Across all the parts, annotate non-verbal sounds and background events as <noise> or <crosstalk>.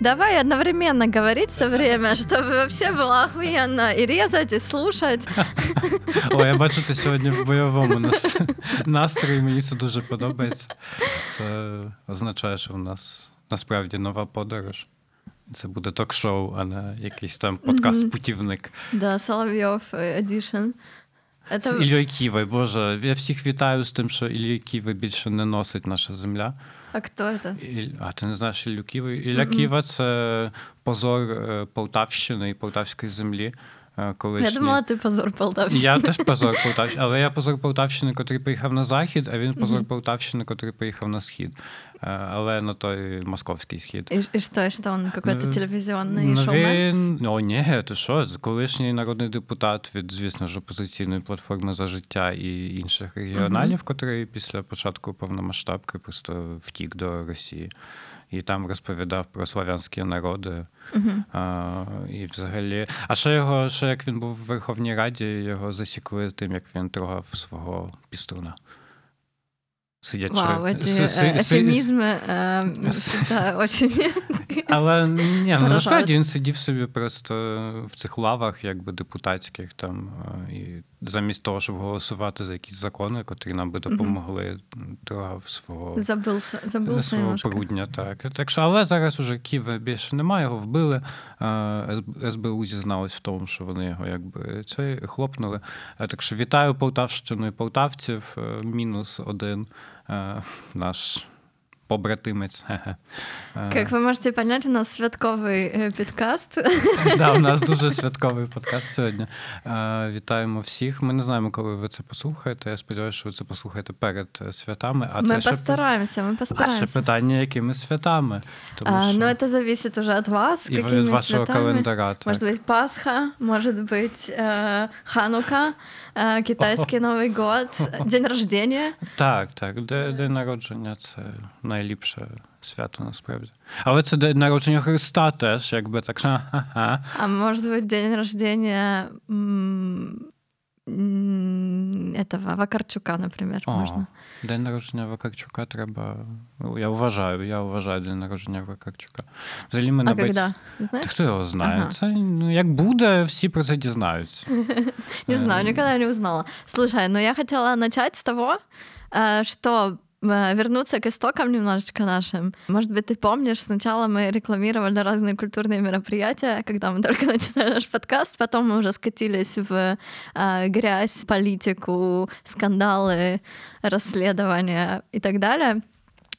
Давай одновременно говорить все время, чтобы вообще было охуенно и резать, и слушать. <laughs> О, я бачу, ти сьогодні в бойовому нас- настрої. Мені це дуже подобається. Це означає, що в нас насправді нова подорож. Це буде ток-шоу, а не якийсь там подкаст-путівник. Да, Соловьев Edition. З Это... Іллею Ківою, Боже, я всіх вітаю з тим, що Іллю Ківи більше не носить наша земля. А кто это? Іль... А ти не знаєш Іллю Ківу? Ілля Мгм. Ківа це позор е, Полтавщини і Полтавської землі. е, Я колишній. думала, ты позор Полтавщины. Я теж позор <laughs> Полтавщини, але я позор Полтавщини, котрий поїхав на захід, а він позор Мгм. Полтавщини, котрий поїхав на схід. Е, Але на той московський схід. И что, и что он какой-то Ну, телевизионный Ну, він... Ні, ти що? Колишній народний депутат від, звісно ж, опозиційної платформи за життя і інших регіоналів, котрий після початку повномасштабки просто втік до Росії. І там розповідав про славянські народи. Мгм. А, і взагалі. А ще його, ще як він був в Верховній Раді, його засікли тим, як він трогав свого піструна Сидячи. Вау, эти Си- си- э, си- эфемизмы э, всегда очень... <laughs> Але ні, ну Поражають. насправді він сидів собі просто в цих лавах, якби депутатських там, е, і замість того, щоб голосувати за якісь закони, котрі нам би допомогли, трогав свого. Забылся, забылся Свого немножко. прудня, так. Так що, але зараз уже Києва більше немає, його вбили. Е, С- СБУ зізналась в тому, що вони його якби цей хлопнули. Е, Так що вітаю Полтавщину і полтавців. Е, Мінус один е, наш побратимець. Хе-хе. <laughs> Е, Как вы можете понять, у нас святковый э, подкаст. <laughs> Да, у нас дуже <laughs> святковий подкаст сьогодні. Е, Вітаємо всіх. Ми не знаємо, коли ви це послухаєте. Я сподіваюся, що ви це послухаєте перед е, святами. А мы це ще, постараемся, мы а ще постараемся. питання, якими святами. Тому А, що... но это зависит уже от вас, І від какими вашого святами. календаря. Так. Может быть, Пасха, может быть, э, Ханука, э, китайский Новый год, день рождения. Так, так. Де- День народження це найліпше свято насправді. Але це день народження Христа теж, якби так. Ха-ха-ха. А может быть, день рождения м, м, этого Вакарчука, например, О, можно. День народження Вакарчука треба. Ну, Я вважаю, я вважаю день народження Вакарчука. Взагалі мене А когда? Знаешь? Та Хто його знає? Ага. Це ну, як буде, всі про це дізнаються. Не знаю, Эм. никогда не узнала. Слушай, ну я хотела начать с того, э, что э, вернуться к истокам немножечко нашим. Может быть, ты помнишь, сначала мы рекламировали разные культурные мероприятия, когда мы только <laughs> начинали наш подкаст, потом мы уже скатились в э, грязь, политику, скандалы, расследования и так далее.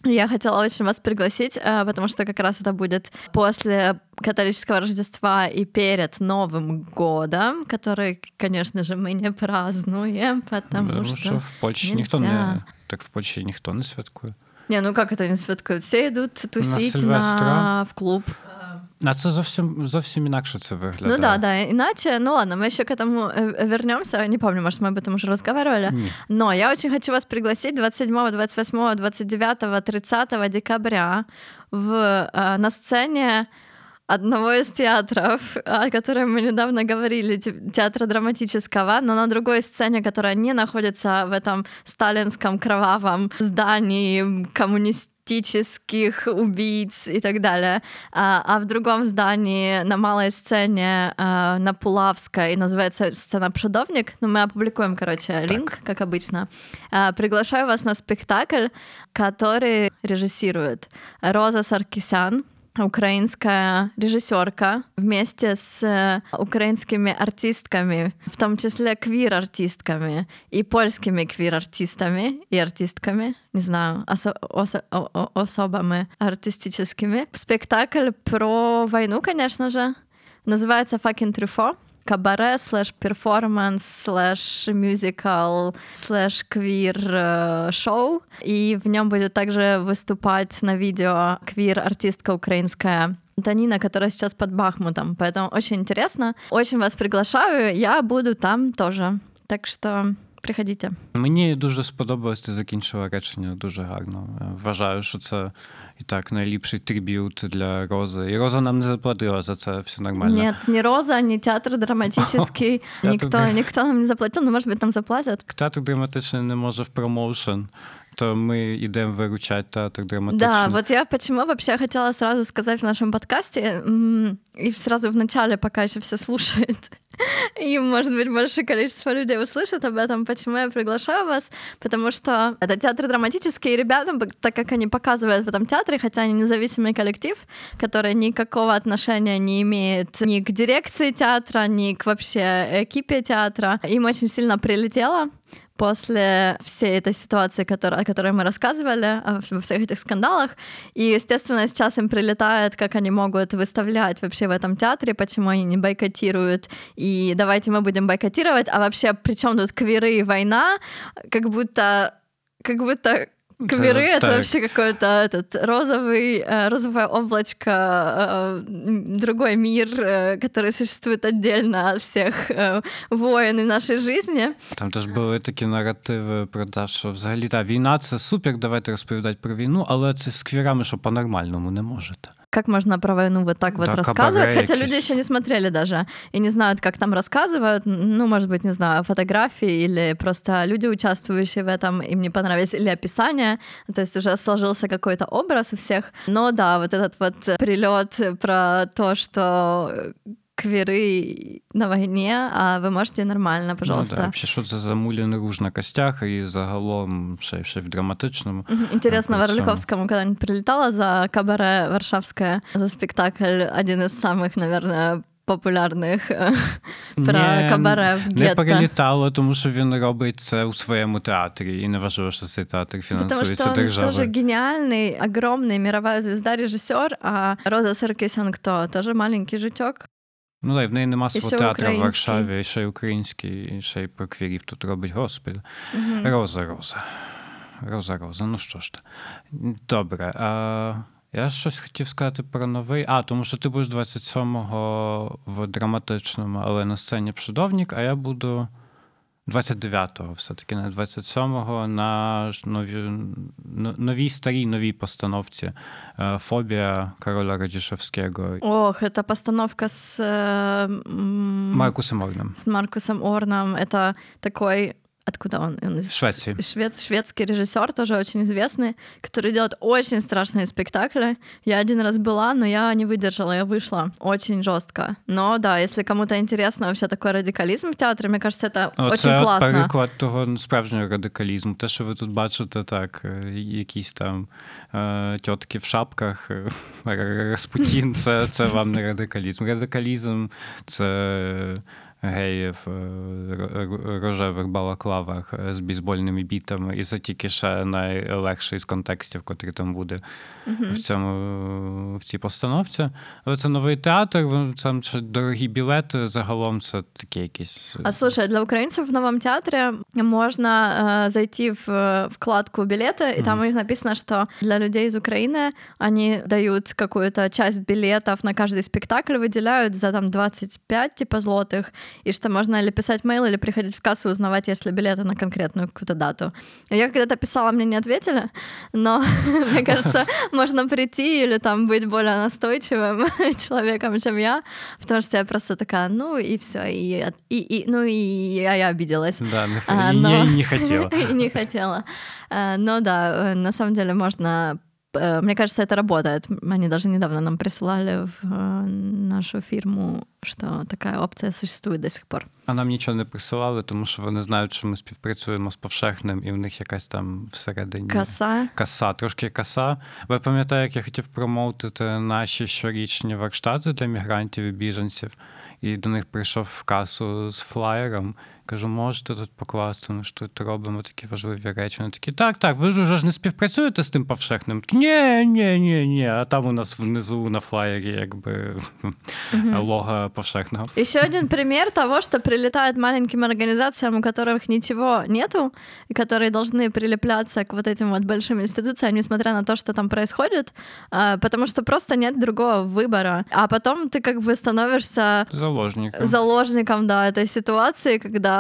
Я хотела очень вас пригласить, э, потому что как раз это будет после католического Рождества и перед Новым годом, который, конечно же, мы не празднуем, потому Тому что... що в ніхто нельзя. не так в Польщі ніхто не святкує. Не, ну как это не святкуют? Все идут тусить на, Сильвестра. в клуб. А це зовсім зовсім інакше це виглядає. Ну да, да, иначе, ну ладно, мы еще к этому э, вернемся. Не помню, может, мы об этом уже разговаривали. Ні. Но я очень хочу вас пригласить 27, 28, 29, 30 декабря в, э, на сцене одного из театров, о котором мы недавно говорили, те- театра драматического, но на другой сцене, которая не находится в этом сталинском кровавом здании коммунистических убийц и так далее, а, а в другом здании на малой сцене а, на Пулавской называется сцена «Прудовник», но мы опубликуем, короче, линк, как обычно. А, Приглашаю вас на спектакль, который режиссирует Роза Саркисян, украинская режиссерка вместе с э, украинскими артистками, в том числе квир-артистками и польскими квир-артистами и артистками, не знаю, осо- осо- особами артистическими. Спектакль про войну, конечно же, называется «Fucking Truffaut». Кабаре, слэш перформанс, слэш мюзикл, слэш квир э, шоу. И в нем будет также выступать на видео квир-артистка украинская Танина, которая сейчас под Бахмутом. Поэтому очень интересно. Очень вас приглашаю. Я буду там тоже. Так что приходите. Мені дуже сподобалось, ти закінчила речення дуже гарно. Е, Вважаю, що це і так найліпший триб'ют для Рози. І Роза нам не заплатила за це, все нормально. Нет, ни Роза, ни театр драматический. Я никто, тут- никто нам не заплатил, но, может быть, нам заплатят. Театр драматичний не може в промоушен. То мы идем выручать театр драматичный. Да, вот я почему вообще хотела сразу сказать в нашем подкасте, и сразу в начале, пока еще все слушают, <laughs> и, может быть, большее количество людей услышат об этом, почему я приглашаю вас, потому что это театр драматический, и ребятам, так как они показывают в этом театре, хотя они независимый коллектив, который никакого отношения не имеет ни к дирекции театра, ни к вообще экипе театра, им очень сильно прилетело, после всей этой ситуации, которая, о которой мы рассказывали, во всех этих скандалах. И, естественно, сейчас им прилетает, как они могут выставлять вообще в этом театре, почему они не бойкотируют, и давайте мы будем бойкотировать, а вообще при чем тут квиры и война, как будто как будто Квиры — это вообще какой-то этот розовый, э, розовое облачко, э, другой мир, э, который существует отдельно от всіх воїн і нашої житті. Там теж були такі наративи про те, що взагалі та війна це супер, давайте розповідати про війну, але це з квірами, що по-нормальному не можете. Как можно про войну вот так вот да, рассказывать, хотя люди еще не смотрели даже и не знают, как там рассказывают, ну, может быть, не знаю, фотографии или просто люди, участвующие в этом, им не понравились, или описание, то есть уже сложился какой-то образ у всех. Но да, вот этот вот прилет про то, что квіри на війні, а ви можете нормально, пожалуйста. Ну, да, що це за муляний руж на костях і загалом ще, ще в драматичному. Интересно, в Орликовскому когда-нибудь прилетала за кабаре Варшавское, за спектакль, один из самых, наверное, популярних про не, кабаре в гетто. Не перелітало, тому що він робить це у своєму театрі, і не важливо, що цей театр фінансується Потому державою. Потому что он тоже гениальный, огромный, мировая звезда, режиссер, а Роза Саркисян кто? Тоже маленький жучок. Ну так, в неї нема свого театру в Варшаві, і ще й український, і ще й про квірів тут робить господи. Угу. Роза, Роза. Роза, Роза. Ну що ж то. Добре. А, Я щось хотів сказати про новий. А, тому що ти будеш 27-го в драматичному, але на сцені Пшедовник, а я буду. 29-го, все-таки не 27-го на нові, новій старій новій постановці Фобія Короля Радішевського. Ох, це постановка з Маркусом Орном. С Маркусом Орном. Это такой Откуда он? он из Швеции. Швед, шведский режиссер, тоже очень известный, который делает очень страшные спектакли. Я один раз была, но я не выдержала, я вышла. Очень жестко. Но да, если кому-то интересно вообще такой радикализм в театрі, мне кажется, это О, очень це класно. Це переклад того справжнього радикалізму. Те, що ви тут бачите, так, якісь там е, тітки в шапках, <laughs> Распутін, це, це вам не радикалізм. Радикалізм це геїв в рожевих балаклавах з бейсбольними бітами, і це тільки ще найлегший з контекстів, котрий там буде uh-huh. в цьому в цій постановці. Але це новий театр, там ще дорогі білети. Загалом це такі якісь. А слушай, для українців в новому театрі можна э, зайти в вкладку билеты, и uh-huh. там у них написано, что для людей из Украины они дают какую-то часть билетов на каждый спектакль, выделяют за там 25 типа злотых, и что можно или писать мейл, или приходить в кассу узнавать, если билеты на конкретную какую-то дату. Я когда-то писала, мне не ответили, но <laughs> мне кажется, можно прийти или там быть более настойчивым <laughs> человеком, чем я, потому что я просто такая, ну и все, и, и, и ну и я, я обиделась. Да, а, но... я не хотела. <laughs> и не хотела. А, но да, на самом деле можно Э, мне кажется, это работает. Они даже недавно нам присылали в э, нашу фірму, що така опція существує до сих пор. А нам нічого не присилали, тому що вони знають, що ми співпрацюємо з повшехним, і в них якась там всередині каса. Каса, трошки каса. Ви пам'ятаєте, як я хотів промоутити наші щорічні воркштати для мігрантів і біженців, і до них прийшов в касу з флаєром. Кажу, можете тут покласти, ну що тут робимо такі важливі речі. Вони такі, так, так, ви ж уже ж не співпрацюєте з тим повшехним? Ні, ні, ні, ні. А там у нас внизу на флаєрі якби <laughs> лого повшехного. Еще один пример того, что прилетают маленьким организациям, у которых ничего нету, и которые должны прилепляться к вот этим вот большим институциям, несмотря на то, что там происходит, потому что просто нет другого выбора. А потом ты как бы становишься заложником, заложником да, этой ситуации, когда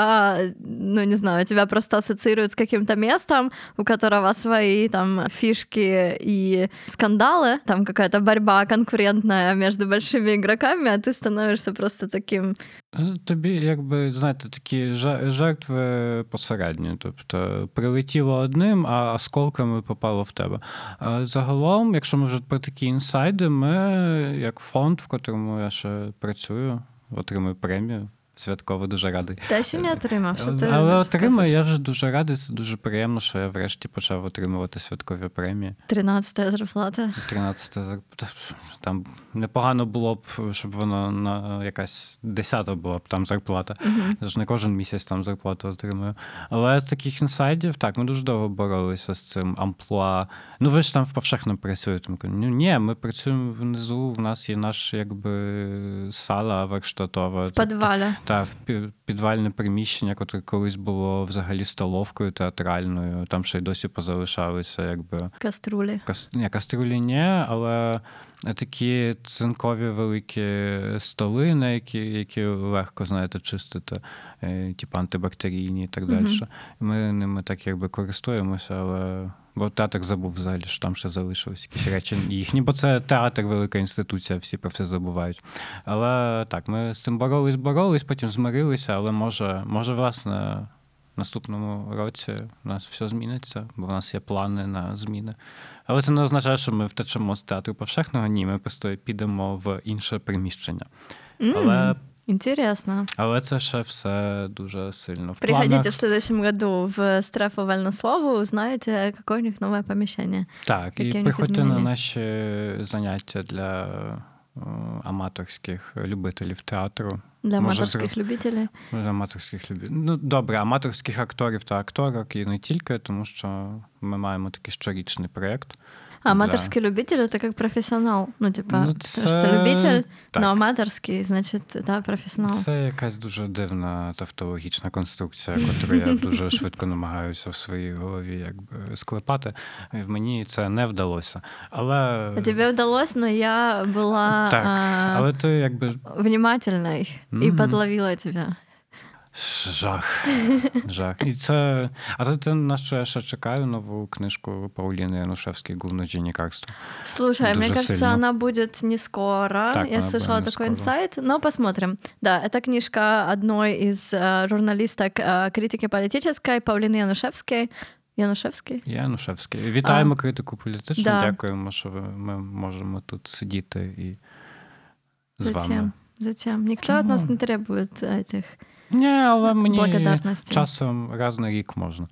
ну, не знаю, тебя просто ассоциируют с каким-то местом, у которого свои там фишки и скандалы, там какая-то борьба конкурентная между большими игроками, а ты становишься просто таким Е, тобі, якби, знаєте, такі жертви посередні. Тобто прилетіло одним, а осколками попало в тебе. Загалом, якщо ми вже про такі інсайди, ми, як фонд, в котрому я ще працюю, отримую премію святково дуже радий. Та ще не отримав. що ти Але отримаю, я вже дуже радий. Це дуже приємно, що я врешті почав отримувати святкові премії. Тринадцята зарплата. Тринадцята зарплата. Там непогано було б, щоб воно на якась десята була б там зарплата. Uh-huh. ж не кожен місяць там зарплату отримую. Але з таких інсайдів, так, ми дуже довго боролися з цим амплуа. Ну, ви ж там в повшехно працюєте. Ну, ні, ми працюємо внизу, в нас є наш якби сала веркштатова. В підвалі. Та підвальне приміщення, яке колись було взагалі столовкою театральною, там ще й досі позалишалися, якби каструлі. Кас... Ні, каструлі ні, але такі цинкові великі столи, на які які легко знаєте, чистити, е, типу антибактерійні і так далі. Угу. Ми ними так якби користуємося, але. Бо театр забув взагалі, що там ще залишились якісь речі їхні, бо це театр, велика інституція, всі про все забувають. Але так, ми з цим боролись, боролись, потім змирилися, але може, може, власне, в наступному році у нас все зміниться, бо в нас є плани на зміни. Але це не означає, що ми втечемо з театру повшехного. Ні, ми просто підемо в інше приміщення. Але Интересно. Але це ще все дуже сильно. В Приходите планах... в следующем году в Страфу Вольнослову, узнаєте, яке у них нове поміщення. Так, і приходьте на наші заняття для аматорських любителів театру. Для аматорських з... любителів? Для аматорських любителів. Ну, добре, аматорських акторів та акторок і не тільки, тому що ми маємо такий щорічний проєкт. Аматорский да. любитель это как професіонал. Ну, типа, ну, це... Тому що це любитель, але аматорський, значить, да, професіонал. Це якась дуже дивна тавтологічна конструкція, яку я <laughs> дуже швидко намагаюся в своїй голові якби склепати. Мені це не вдалося. Але... Тобі вдалося, але я була так, але ти якби... внимательною mm-hmm. і подловила тебе. Жах. <laughs> Жах. І це... А це на що я ще чекаю нову книжку Паулины Янушевской «Гувно Дженникарство». Слушай, Дуже мне кажется, сильно. она будет не скоро. Так, я слышала такой скоро. инсайт, но посмотрим. Да, это книжка одной из э, журналисток э, критики политической Паулины Янушевской. Янушевський? Янушевський. Вітаємо а, критику політичну. Да. Дякуємо, що ми можемо тут сидіти і з Зачем? вами. Зачем? Никто Чому? от нас не требует этих ні, але мені часом раз на рік можна.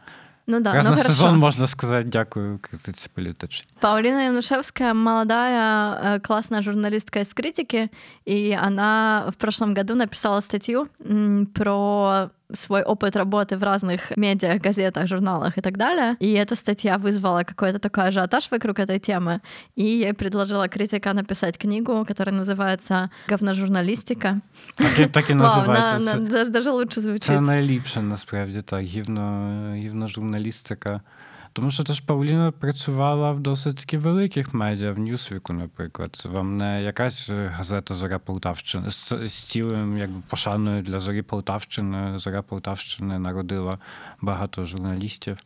Ну да, Раз ну на хорошо. сезон можно сказать дякую критиці політичній. Паулина Янушевская молодая, э, классная журналистка из критики, и она в прошлом году написала статью про свой опыт работы в разных медиа, газетах, журналах и так далее. И эта статья вызвала какой-то такой ажиотаж вокруг этой темы. И ей предложила критика написать книгу, которая называется «Говножурналистика». Так, так і називається. <laughs> Вау, на, на, даже лучше звучить. Це найліпше, насправді, так. Гівно, гівножурналістика. Тому що теж Павліна працювала в досить таки великих медіа, в Ньюсвіку, наприклад. Це вам не якась газета Зоря Полтавщини з, з цілим якби пошаною для Зорі Полтавщини. Зоря Полтавщини народила багато журналістів.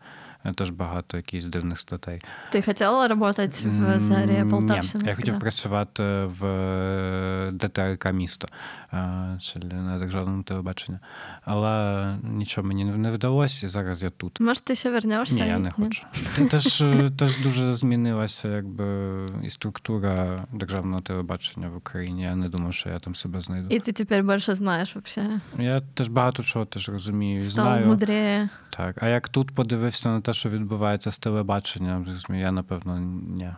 Теж багато якихось дивних статей. Ти хотіла працювати в Зарі Полтавщини? Ні, Я хотів працювати в ДТРК місто чи на державному телебаченні. Але нічого мені не вдалося, і зараз я тут. Може, ти ще вернешся? Ні, я не хочу. Теж теж дуже змінилася якби і структура державного телебачення в Україні. Я не думаю, що я там себе знайду. І ти тепер більше знаєш взагалі? Я теж багато чого теж розумію. Став знаю. мудрее. Так, а як тут подивився на те, що відбувається з телебаченням, я напевно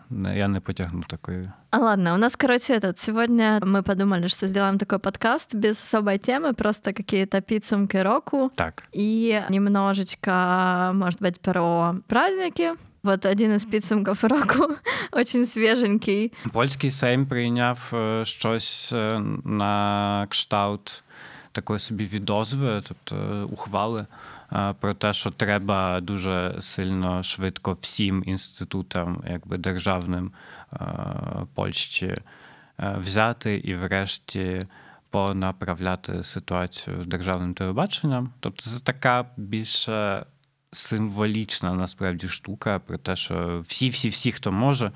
не, я не потягну такої. А ладно, у нас, короче, этот, сегодня мы подумали, что сделаем такой подкаст без особой темы, просто какие-то підсумки року. Так. И немножечко, может быть, про праздники. Вот один із підсумків року, <laughs> очень свіженький. Польський Сейм прийняв щось на кшталт такої собі відозви, тобто ухвали про те, що треба дуже сильно швидко всім інститутам, якби державним Польщі взяти і, врешті, понаправляти ситуацію з державним телебаченням. Тобто, це така більше. Символічна насправді штука про те, що всі-всі-всі, хто може,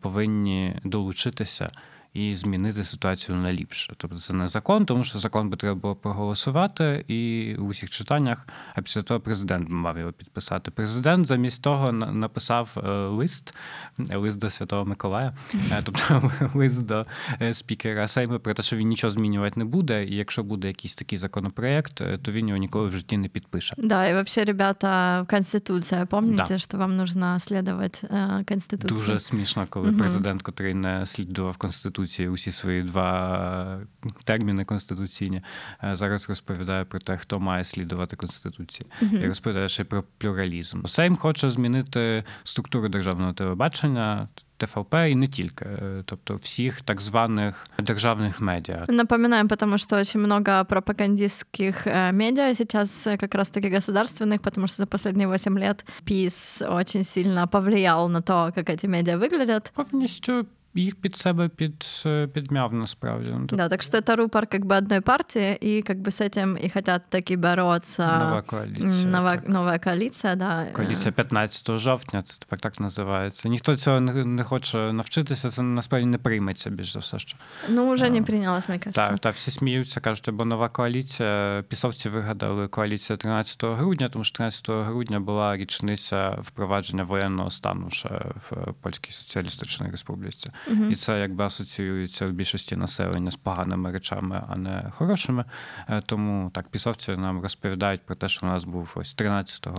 повинні долучитися і змінити ситуацію на ліпше. Тобто це не закон, тому що закон би треба було проголосувати і в усіх читаннях, а після того президент мав його підписати. Президент замість того написав е, лист, лист до Святого Миколая, е, <laughs> тобто лист до е, спікера Сейму про те, що він нічого змінювати не буде, і якщо буде якийсь такий законопроект, то він його ніколи в житті не підпише. Да, і взагалі, ребята, Конституція, пам'ятаєте, да. що вам потрібно слідувати Конституції? Дуже смішно, коли угу. президент, який не слідував Конституції усі свої два терміни конституційні, зараз розповідає про те, хто має слідувати Конституції, угу. і розповідає ще про плюралізм. Сейм хоче змінити структуру державного телебачення. ТВП і не тільки, тобто всіх так званих державных медиа. Напоминаем, потому что очень много пропагандистских медиа сейчас как раз-таки государственных, потому что за последние 8 лет ПИС очень сильно повлиял на то, как эти медиа выглядят. Повністю їх під себе під, підмяв насправді. Ну, да, так что это рупор как бы одной партии, и как бы с этим и хотят таки бороться. Нова коаліція. Нова, нова коаліція, да. Коаліція 15 жовтня, це тепер так називається. Ніхто цього не, не хоче навчитися, це насправді не прийметься більш за все. що. Ну, вже не прийнялось, мені кажется. Так, так, всі сміються, кажуть, бо нова коаліція. Пісовці вигадали коаліція 13 грудня, тому що 13 грудня була річниця впровадження воєнного стану ще в Польській Соціалістичній Республіці. Угу. І це якби асоціюється в більшості населення з поганими речами, а не хорошими. Е, тому так, пісовці нам розповідають про те, що у нас був ось 13 е,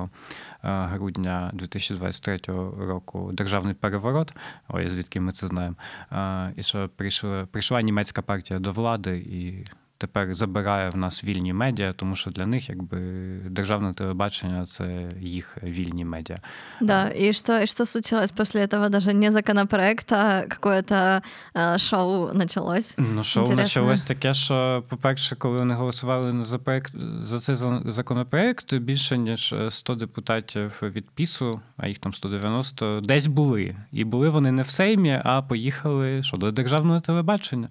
грудня 2023 року державний переворот. Ой, звідки ми це знаємо. Е, і що прийшла, прийшла німецька партія до влади і тепер забирає в нас вільні медіа, тому що для них якби державне телебачення це їх вільні медіа. Да, і що, і що случилось після цього, даже не законопроект, а какое-то шоу почалось? Ну, шоу Интересно. почалось таке, що, по-перше, коли вони голосували за проект за цей законопроект, більше ніж 100 депутатів від ПІСу, а їх там 190, десь були. І були вони не в Сеймі, а поїхали що, до державного телебачення.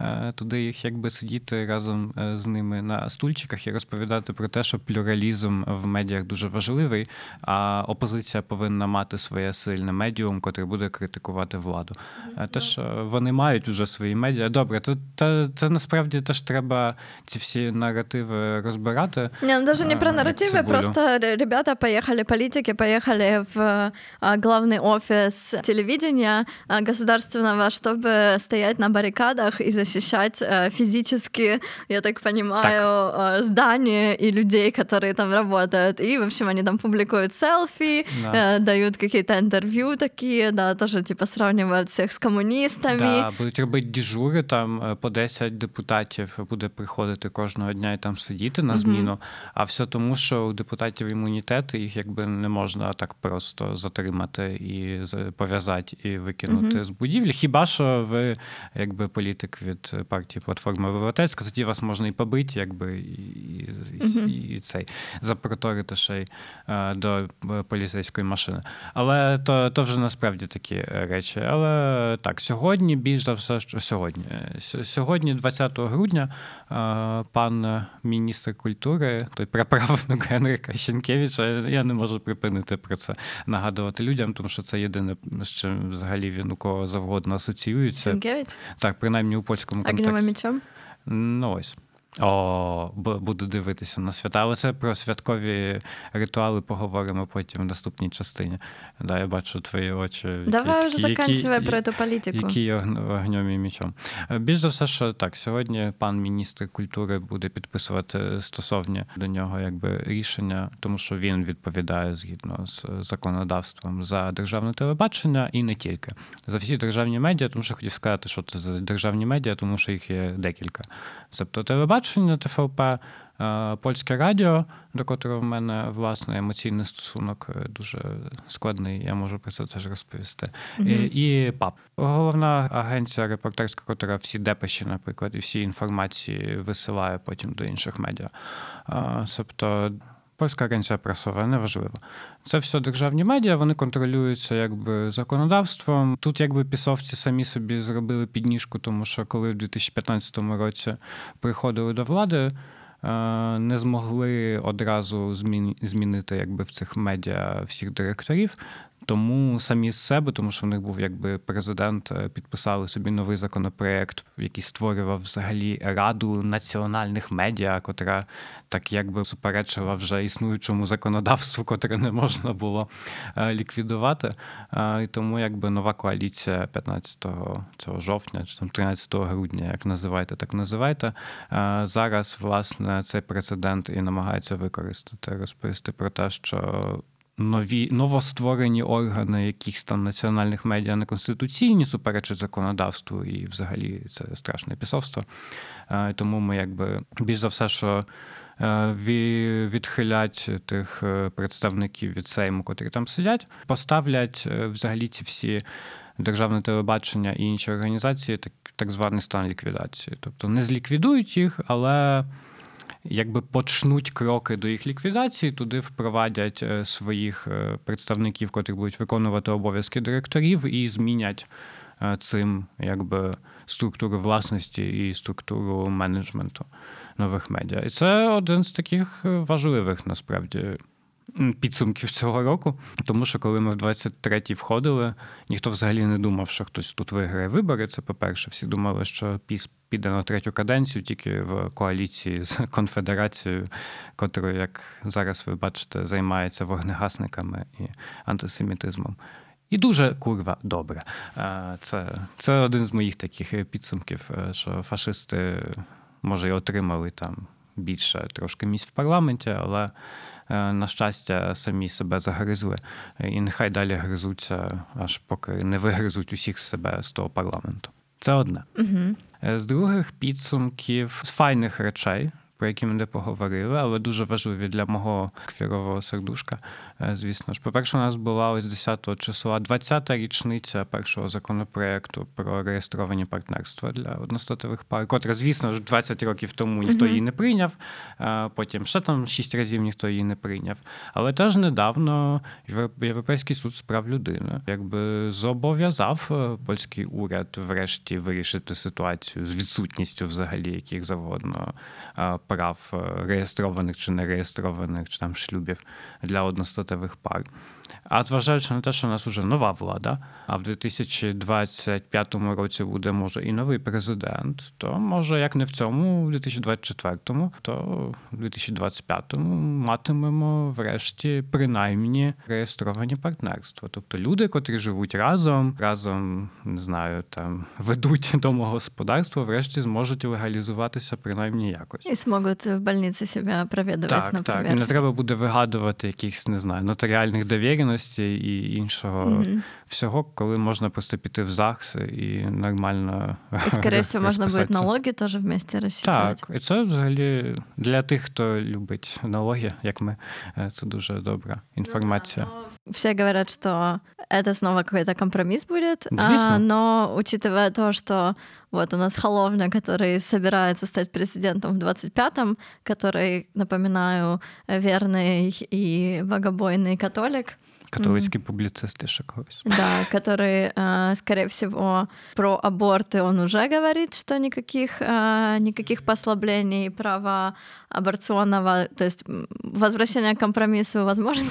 Е, туди їх якби сидіти разом е, з ними на стульчиках і розповідати про те, що плюралізм в медіях дуже важливий, а опозиція повинна мати своє сильне медіум, котре буде критикувати владу. Mm-hmm. Те, що вони мають вже свої медіа. Добре, то це, це насправді теж треба ці всі наративи розбирати. Не, ну даже не про наративи, просто ребята поїхали, політики поїхали в главный офис телевидения государственного, чтобы стоять на баррикадах и защищать э, физически, я так понимаю, так. Э, здания и людей, которые там работают. И, в общем, они там публикуют селфи, да. Э, дают какие-то интервью такие, да, тоже типа сравнивают всех з комуністами. Да, будуть робити дежури, там по 10 депутатів буде приходити кожного дня і там сидіти на зміну. Mm-hmm. А все тому, що у депутатів імунітет їх якби не можна так просто затримати і пов'язати і викинути mm-hmm. з будівлі. Хіба що ви, якби політик від від партії Платформа Європейська, тоді вас можна і побити, якби і, і, uh-huh. і цей запроторити ще й е, до поліцейської машини. Але то то вже насправді такі речі. Але так, сьогодні, більш за все, що сьогодні. Сьогодні, 20 грудня, е, пан міністр культури, той праправнук <laughs> Генрика Щенкевича, я не можу припинити про це нагадувати людям, тому що це єдине, з чим взагалі він у кого завгодно асоціюється. Щенкевич? Так, принаймні у польському російському контексті. Огневим мечом? Ну ось. О, буду дивитися на свята. Але це про святкові ритуали поговоримо потім в наступній частині. Да, Я бачу твої очі. Давай вже закінчуй про цю політику. Які огнем і мічом. Більш за все, що так, сьогодні пан міністр культури буде підписувати стосовні до нього якби рішення, тому що він відповідає згідно з законодавством за державне телебачення і не тільки за всі державні медіа, тому що хотів сказати, що це за державні медіа, тому що їх є декілька. Тобто телебачення телебачення ТФП, е, польське радіо, до котрого в мене власне емоційний стосунок е, дуже складний. Я можу про це теж розповісти. Mm-hmm. І, і ПАП, головна агенція репортерська, котра всі депеші, наприклад, і всі інформації висилає потім до інших медіа. Тобто. Польська агенція пресова, неважливо. Це все державні медіа, вони контролюються якби законодавством. Тут якби пісовці самі собі зробили підніжку, тому що коли в 2015 році приходили до влади, е, не змогли одразу змінити якби в цих медіа всіх директорів. Тому самі з себе, тому що в них був якби президент, е, підписали собі новий законопроект, який створював взагалі раду національних медіа, котра так якби суперечила вже існуючому законодавству, котре не можна було е, ліквідувати. Е, і тому якби нова коаліція 15 цього жовтня чи там 13 грудня, як називаєте, так називайте. Зараз власне цей президент і намагається використати, розповісти про те, що нові новостворені органи якихось там національних медіа неконституційні, суперечать законодавству, і взагалі це страшне пісовство. Тому ми якби більш за все, що. Е, відхилять тих е, представників від Сейму, котрі там сидять, поставлять е, взагалі ці всі державне телебачення і інші організації, так так званий стан ліквідації. Тобто не зліквідують їх, але якби почнуть кроки до їх ліквідації, туди впровадять е, своїх е, представників, котрі будуть виконувати обов'язки директорів, і змінять е, цим якби структуру власності і структуру менеджменту нових медіа. І це один з таких важливих насправді підсумків цього року. Тому що коли ми в 23-й входили, ніхто взагалі не думав, що хтось тут виграє вибори. Це по-перше, всі думали, що піс піде на третю каденцію тільки в коаліції з <laughs> конфедерацією, котрою, як зараз ви бачите, займається вогнегасниками і антисемітизмом. І дуже курва добре. Це це один з моїх таких підсумків, е, що фашисти, може, і отримали там більше трошки місць в парламенті, але на щастя, самі себе загризли, і нехай далі гризуться, аж поки не вигризуть усіх себе з того парламенту. Це одне. Угу. З других підсумків з файних речей про які ми не поговорили, але дуже важливі для мого квірового сердушка. Е, звісно ж, по-перше, у нас була ось 10 числа 20-та річниця першого законопроекту про реєстровані партнерства для одностатових пар, котре, звісно ж, 20 років тому ніхто mm-hmm. її не прийняв. Е, потім ще там 6 разів ніхто її не прийняв. Але теж недавно Європейський суд з прав людини якби зобов'язав е, польський уряд врешті вирішити ситуацію з відсутністю взагалі яких завгодно прав е, реєстрованих чи не реєстрованих чи там шлюбів для одностатевих пар. А зважаючи на те, що у нас вже нова влада, а в 2025 році буде може і новий президент, то може як не в цьому, в 2024, то в 2025 матимемо врешті принаймні реєстровані партнерства. Тобто люди, котрі живуть разом, разом не знаю, там ведуть <laughs> домогосподарство, врешті зможуть легалізуватися принаймні якось. І зможуть в больниці себе провідувати, так, наприклад. Так, і не треба буде вигадувати якихось, не знаю, нотаріальних довіреностей і іншого mm-hmm. всього, коли можна просто піти в ЗАГС і нормально. І, скоріше всього, можна буде налоги теж вместе розчитувати. Так, і це взагалі для тих, хто любить налоги, як ми, це дуже добра інформація. Ну, да, все говорят, что это снова какой-то компромисс будет, а, но учитывая то, что вот у нас Холовня, который собирается стать президентом в 25-м, который, напоминаю, верный и богобойный католик, Католицкий mm. публицист еще колись. Да, который, скорее всего, про аборты он уже говорит, что никаких, никаких послаблений права аборционного, то есть возвращение к компромиссу возможно.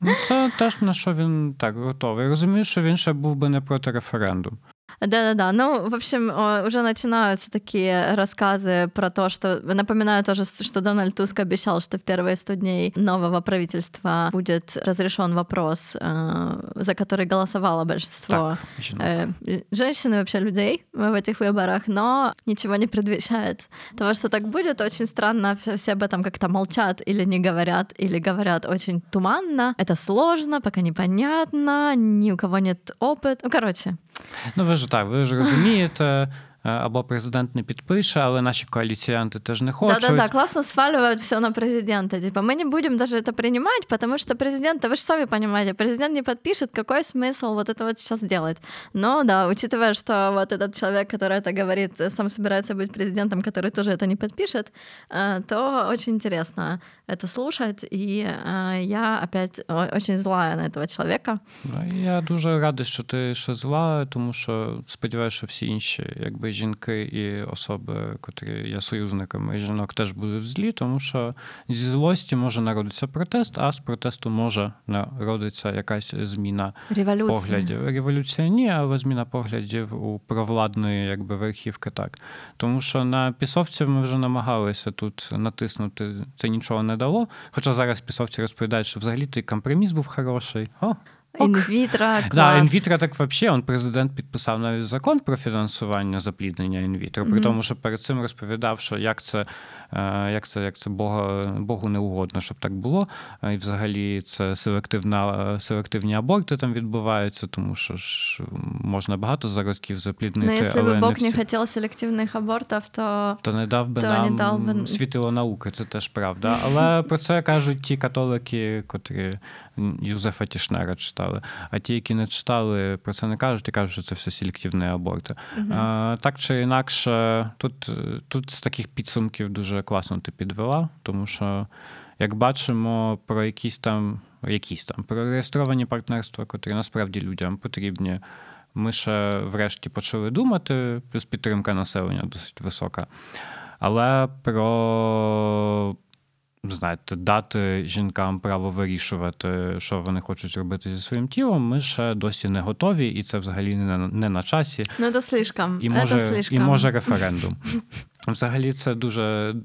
Ну, це теж на що він так готовий. Я розумію, що він ще був би не проти референдум. Да-да-да. Ну, в общем, уже начинаются такие рассказы про то, что... Напоминаю тоже, что Дональд Туск обещал, что в первые 100 дней нового правительства будет разрешен вопрос, э, за который голосовало большинство так, э, женщин и вообще людей в этих выборах, но ничего не предвещает того, что так будет. Очень странно, все об этом как-то молчат или не говорят, или говорят очень туманно. Это сложно, пока непонятно, ни у кого нет опыта. Ну, короче. Ну, ви ж так, ви ж розумієте, або президент не підпише, але наші коаліціянти теж не хочуть. Да-да-да, классно сваливают все на президента. Типа, мы не будем даже это принимать, потому что президент, вы же сами понимаете, президент не подпишет, какой смысл вот это вот сейчас делать. Но да, учитывая, что вот этот человек, который это говорит, сам собирается быть президентом, который тоже это не подпишет, э, то очень интересно это слушать. И э, я опять очень злая на этого человека. Я дуже радий, що ти ще зла, тому що сподіваюся, що всі інші якби жінки і особи, котрі є союзниками жінок, теж будуть злі, тому що зі злості може народитися протест, а з протесту може народитися якась зміна Революція. поглядів. Революція ні, але зміна поглядів у провладної якби верхівки так. Тому що на пісовців ми вже намагалися тут натиснути, це нічого не дало. Хоча зараз пісовці розповідають, що взагалі той компроміс був хороший. О. Інвітро, клас. Да, інвітро так взагалі, он президент підписав навіть закон про фінансування запліднення інвітро, при Мгм. тому, що перед цим розповідав, що як це, як це, як це Бога, Богу не угодно, щоб так було. Е, І взагалі це селективна, е, селективні аборти там відбуваються, тому що ж можна багато зародків запліднити. Но если але Бог не всі- хотел селективных абортов, то то не дав би то нам не дав би- світило науки, це теж правда. <laughs> Але про це кажуть ті католики, котрі Юзефа Тішнера читали. А ті, які не читали, про це не кажуть і кажуть, що це все селективні аборти. А, так чи інакше, тут, тут з таких підсумків дуже класно ти підвела, тому що, як бачимо, про якісь там, якісь там про реєстровані партнерства, котрі насправді людям потрібні. Ми ще врешті почали думати, плюс підтримка населення досить висока. Але про знаєте, дати жінкам право вирішувати, що вони хочуть робити зі своїм тілом, ми ще досі не готові, і це взагалі не на, не на часі. ну это слишком. І може, слишком. і може референдум. <laughs> Взагалі, це дуже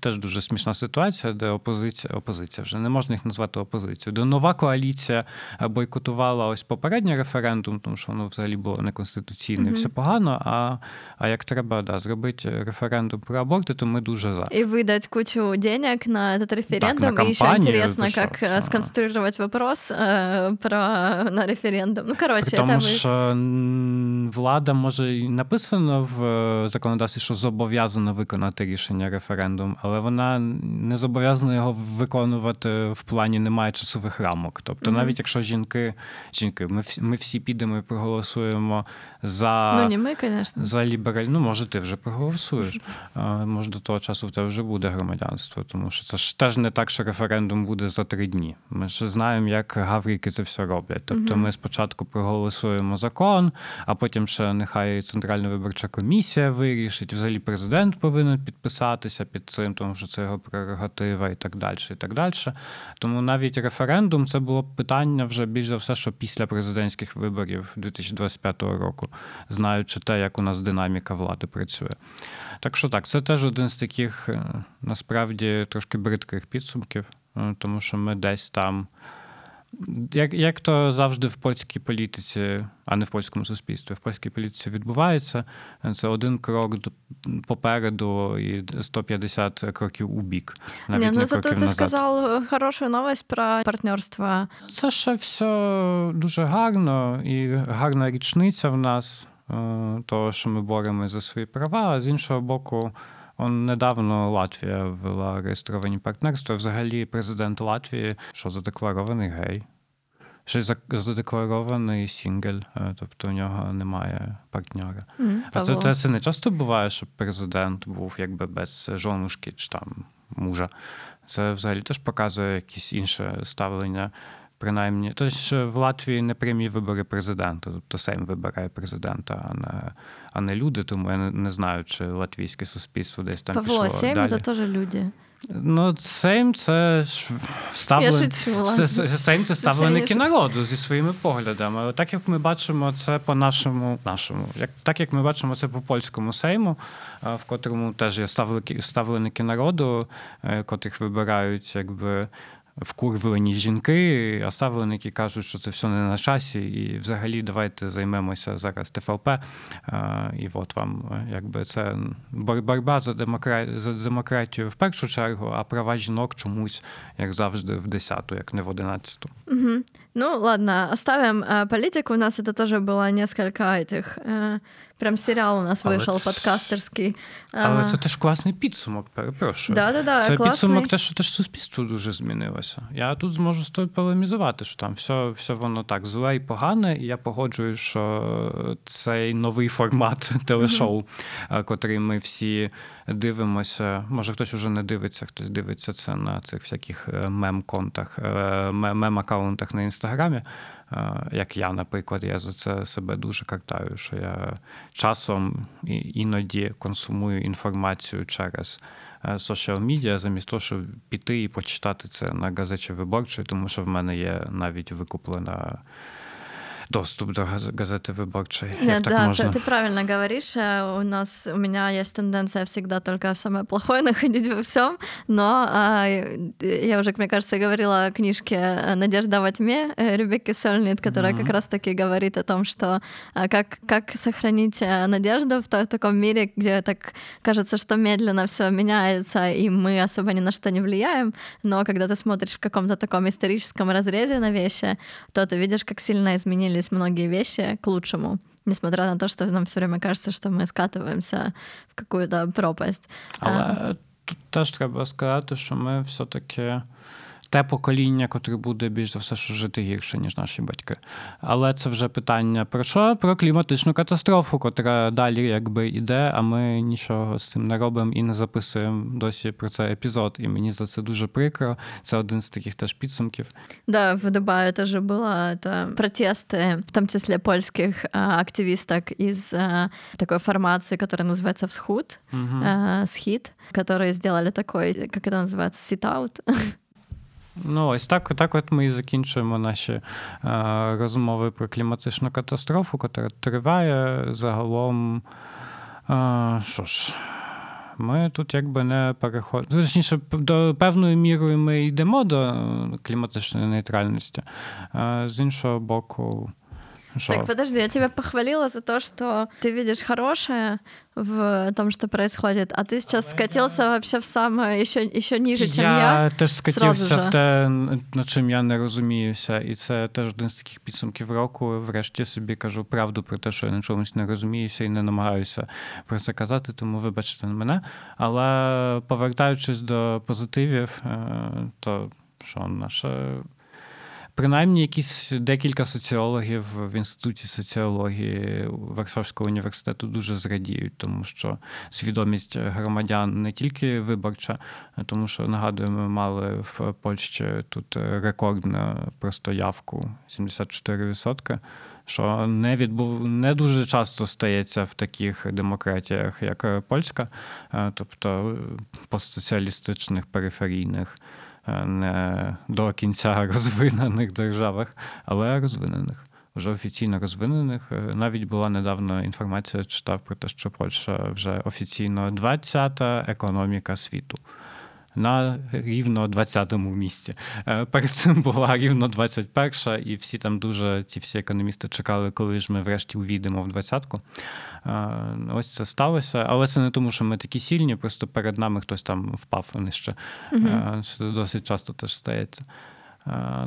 теж дуже смішна ситуація, де опозиція, опозиція вже не можна їх назвати опозицією. Де нова коаліція бойкотувала ось попередній референдум, тому що воно взагалі було неконституційне, і Мгм. все погано. А, а як треба да, зробити референдум про аборти, то ми дуже за. И выдать кучу денег на этот референдум. на и еще кампанию, интересно, ты шо, как э, шо. сконструировать вопрос э, про на референдум. Ну, короче, При это тому, вы- що м, влада може і написано в е, законодавстві, що зобов'язана виконати рішення референдум, але вона не зобов'язана його виконувати в плані немає часових рамок. Тобто, навіть якщо жінки, жінки, ми всі, ми всі підемо і проголосуємо за. Ну, не мы, конечно. За лібераль, ну може ти вже проголосуєш. А, може до того часу в тебе вже буде громадянство, тому що це ж теж не так, що референдум буде за три дні. Ми ж знаємо, як гаврики це все роблять. Тобто ми спочатку проголосуємо закон, а потім ще нехай Центральна виборча комісія вирішить. Взагалі президент повинен підписатися під цим, тому що це його прерогатива і так далі. І так далі. Тому навіть референдум це було питання вже більш за все, що після президентських виборів 2025 року, знаючи те, як у нас динаміка влади працює. Так що так, це теж один з таких е, насправді трошки бридких підсумків, е, тому що ми десь там. Як, як то завжди в польській політиці, а не в польському суспільстві, в польській політиці відбувається, це один крок до, попереду і 150 кроків у бік. Навіть не, не, ну зато назад. сказал э, хорошую новость про партнерство. Це ще все дуже гарно і гарна річниця в нас, е, того, що ми боремося за свої права. А з іншого боку, он недавно Латвія ввела реєстровані партнерства. Взагалі, президент Латвії, що задекларований гей. Ще задекларований сінгель, е, тобто у нього немає партнера. М, А це, це, це не часто буває, щоб президент був якби без жонушки чи там мужа. Це взагалі теж показує якесь інше ставлення. Принаймні, тож в Латвії не прямі вибори президента, тобто Сейм вибирає президента, а не, а не люди. Тому я не, знаю, чи латвійське суспільство десь там Павло, пішло семь далі. это тоже люди. Ну, Сейм це Це, Сейм це ставленики народу зі своїми поглядами. Але так як ми бачимо це по нашому, нашому, як так як ми бачимо це по польському сейму, в котрому теж є ставленики, ставленики народу, е, котрих вибирають якби Вкурвлені жінки, а ставленики кажуть, що це все не на часі, і взагалі давайте займемося зараз ТФЛП. е, І от вам е, якби це бор- боротьба за, демокра... за демократію в першу чергу, а права жінок чомусь, як завжди, в десяту, як не в одинадцяту. Мгм. Ну, ладно, оставим э, политику. У нас это тоже было несколько этих... прям сериал у нас Але вышел це- подкастерский. Але А, це теж класний підсумок, перепрошую. Да-да-да, Це класний. підсумок, те, що теж суспільство дуже змінилося. Я тут зможу з тобою полемізувати, що там все, все воно так зле і погане, і я погоджую, що цей новий формат <laughs> телешоу, е, котрий ми всі дивимося. Може, хтось уже не дивиться, хтось дивиться це на цих всяких е, мем-контах, е, ме- мем-аккаунтах на інстаграмі. Е, як я, наприклад, я за це себе дуже картаю, що я часом іноді консумую інформацію через соціал медіа замість того, щоб піти і почитати це на газеті виборчої, тому що в мене є навіть викуплена доступ до газеты выборчей. Да, да ты, ты правильно говоришь. Э, у нас у меня есть тенденция всегда только в самое плохое <laughs> находить во всем, но а, я уже, мне кажется, говорила о книжке «Надежда во тьме» Ребекки Сольнит, которая mm-hmm. как раз-таки говорит о том, что а, как, как сохранить э, надежду в, в таком мире, где так кажется, что медленно все меняется, и мы особо ни на что не влияем, но когда ты смотришь в каком-то таком историческом разрезе на вещи, то ты видишь, как сильно изменились изменились многие вещи к лучшему, несмотря на то, что нам все время кажется, что мы скатываемся в какую-то пропасть. Але тут теж треба сказати, що ми все-таки те покоління, котре буде більш за все, що жити гірше, ніж наші батьки. Але це вже питання про що? Про кліматичну катастрофу, котра далі якби йде, а ми нічого з цим не робимо і не записуємо досі про цей епізод. І мені за це дуже прикро. Це один з таких теж підсумків. Да, в Дубае тоже было это протесты, в том числе польских а, активисток из а, такой формации, которая называется «Всхуд», угу. а, «Схит», которые сделали такой, как это называется, «сит-аут», Ну, ось так так от ми і закінчуємо наші е, розмови про кліматичну катастрофу, яка триває загалом. Е, що ж, ми тут якби не переходимо. Точніше, до певною мірою ми йдемо до кліматичної нейтральності, а з іншого боку. Шо? Так, подожди, я тебя похвалила за то, что ты видишь хорошее в том, что происходит, а ты сейчас скатился я... вообще в самое еще, еще ниже, чем я. Я теж скатився в те, над чим я не розуміюся. І це теж один з таких підсумків року. Врешті собі кажу правду про те, що я на чомусь не розуміюся і не намагаюся про це казати, тому вибачте на мене. Але повертаючись до позитивів, е, то що наша Принаймні, якісь декілька соціологів в інституті соціології Варшавського університету дуже зрадіють, тому що свідомість громадян не тільки виборча, тому що нагадуємо, ми мали в Польщі тут рекордну просто явку 74%. Що не відбув не дуже часто стається в таких демократіях, як польська, тобто постсоціалістичних периферійних не до кінця <laughs> розвинених державах, але розвинених. Вже офіційно розвинених. Навіть була недавно інформація, читав про те, що Польща вже офіційно 20-та економіка світу на рівно 20-му місці. Е, перед цим була рівно 21-ша, і всі там дуже ці всі економісти чекали, коли ж ми врешті увійдемо в 20-ку. Е, ось це сталося, але це не тому, що ми такі сильні, просто перед нами хтось там впав нижче. Угу. Це досить часто теж стається.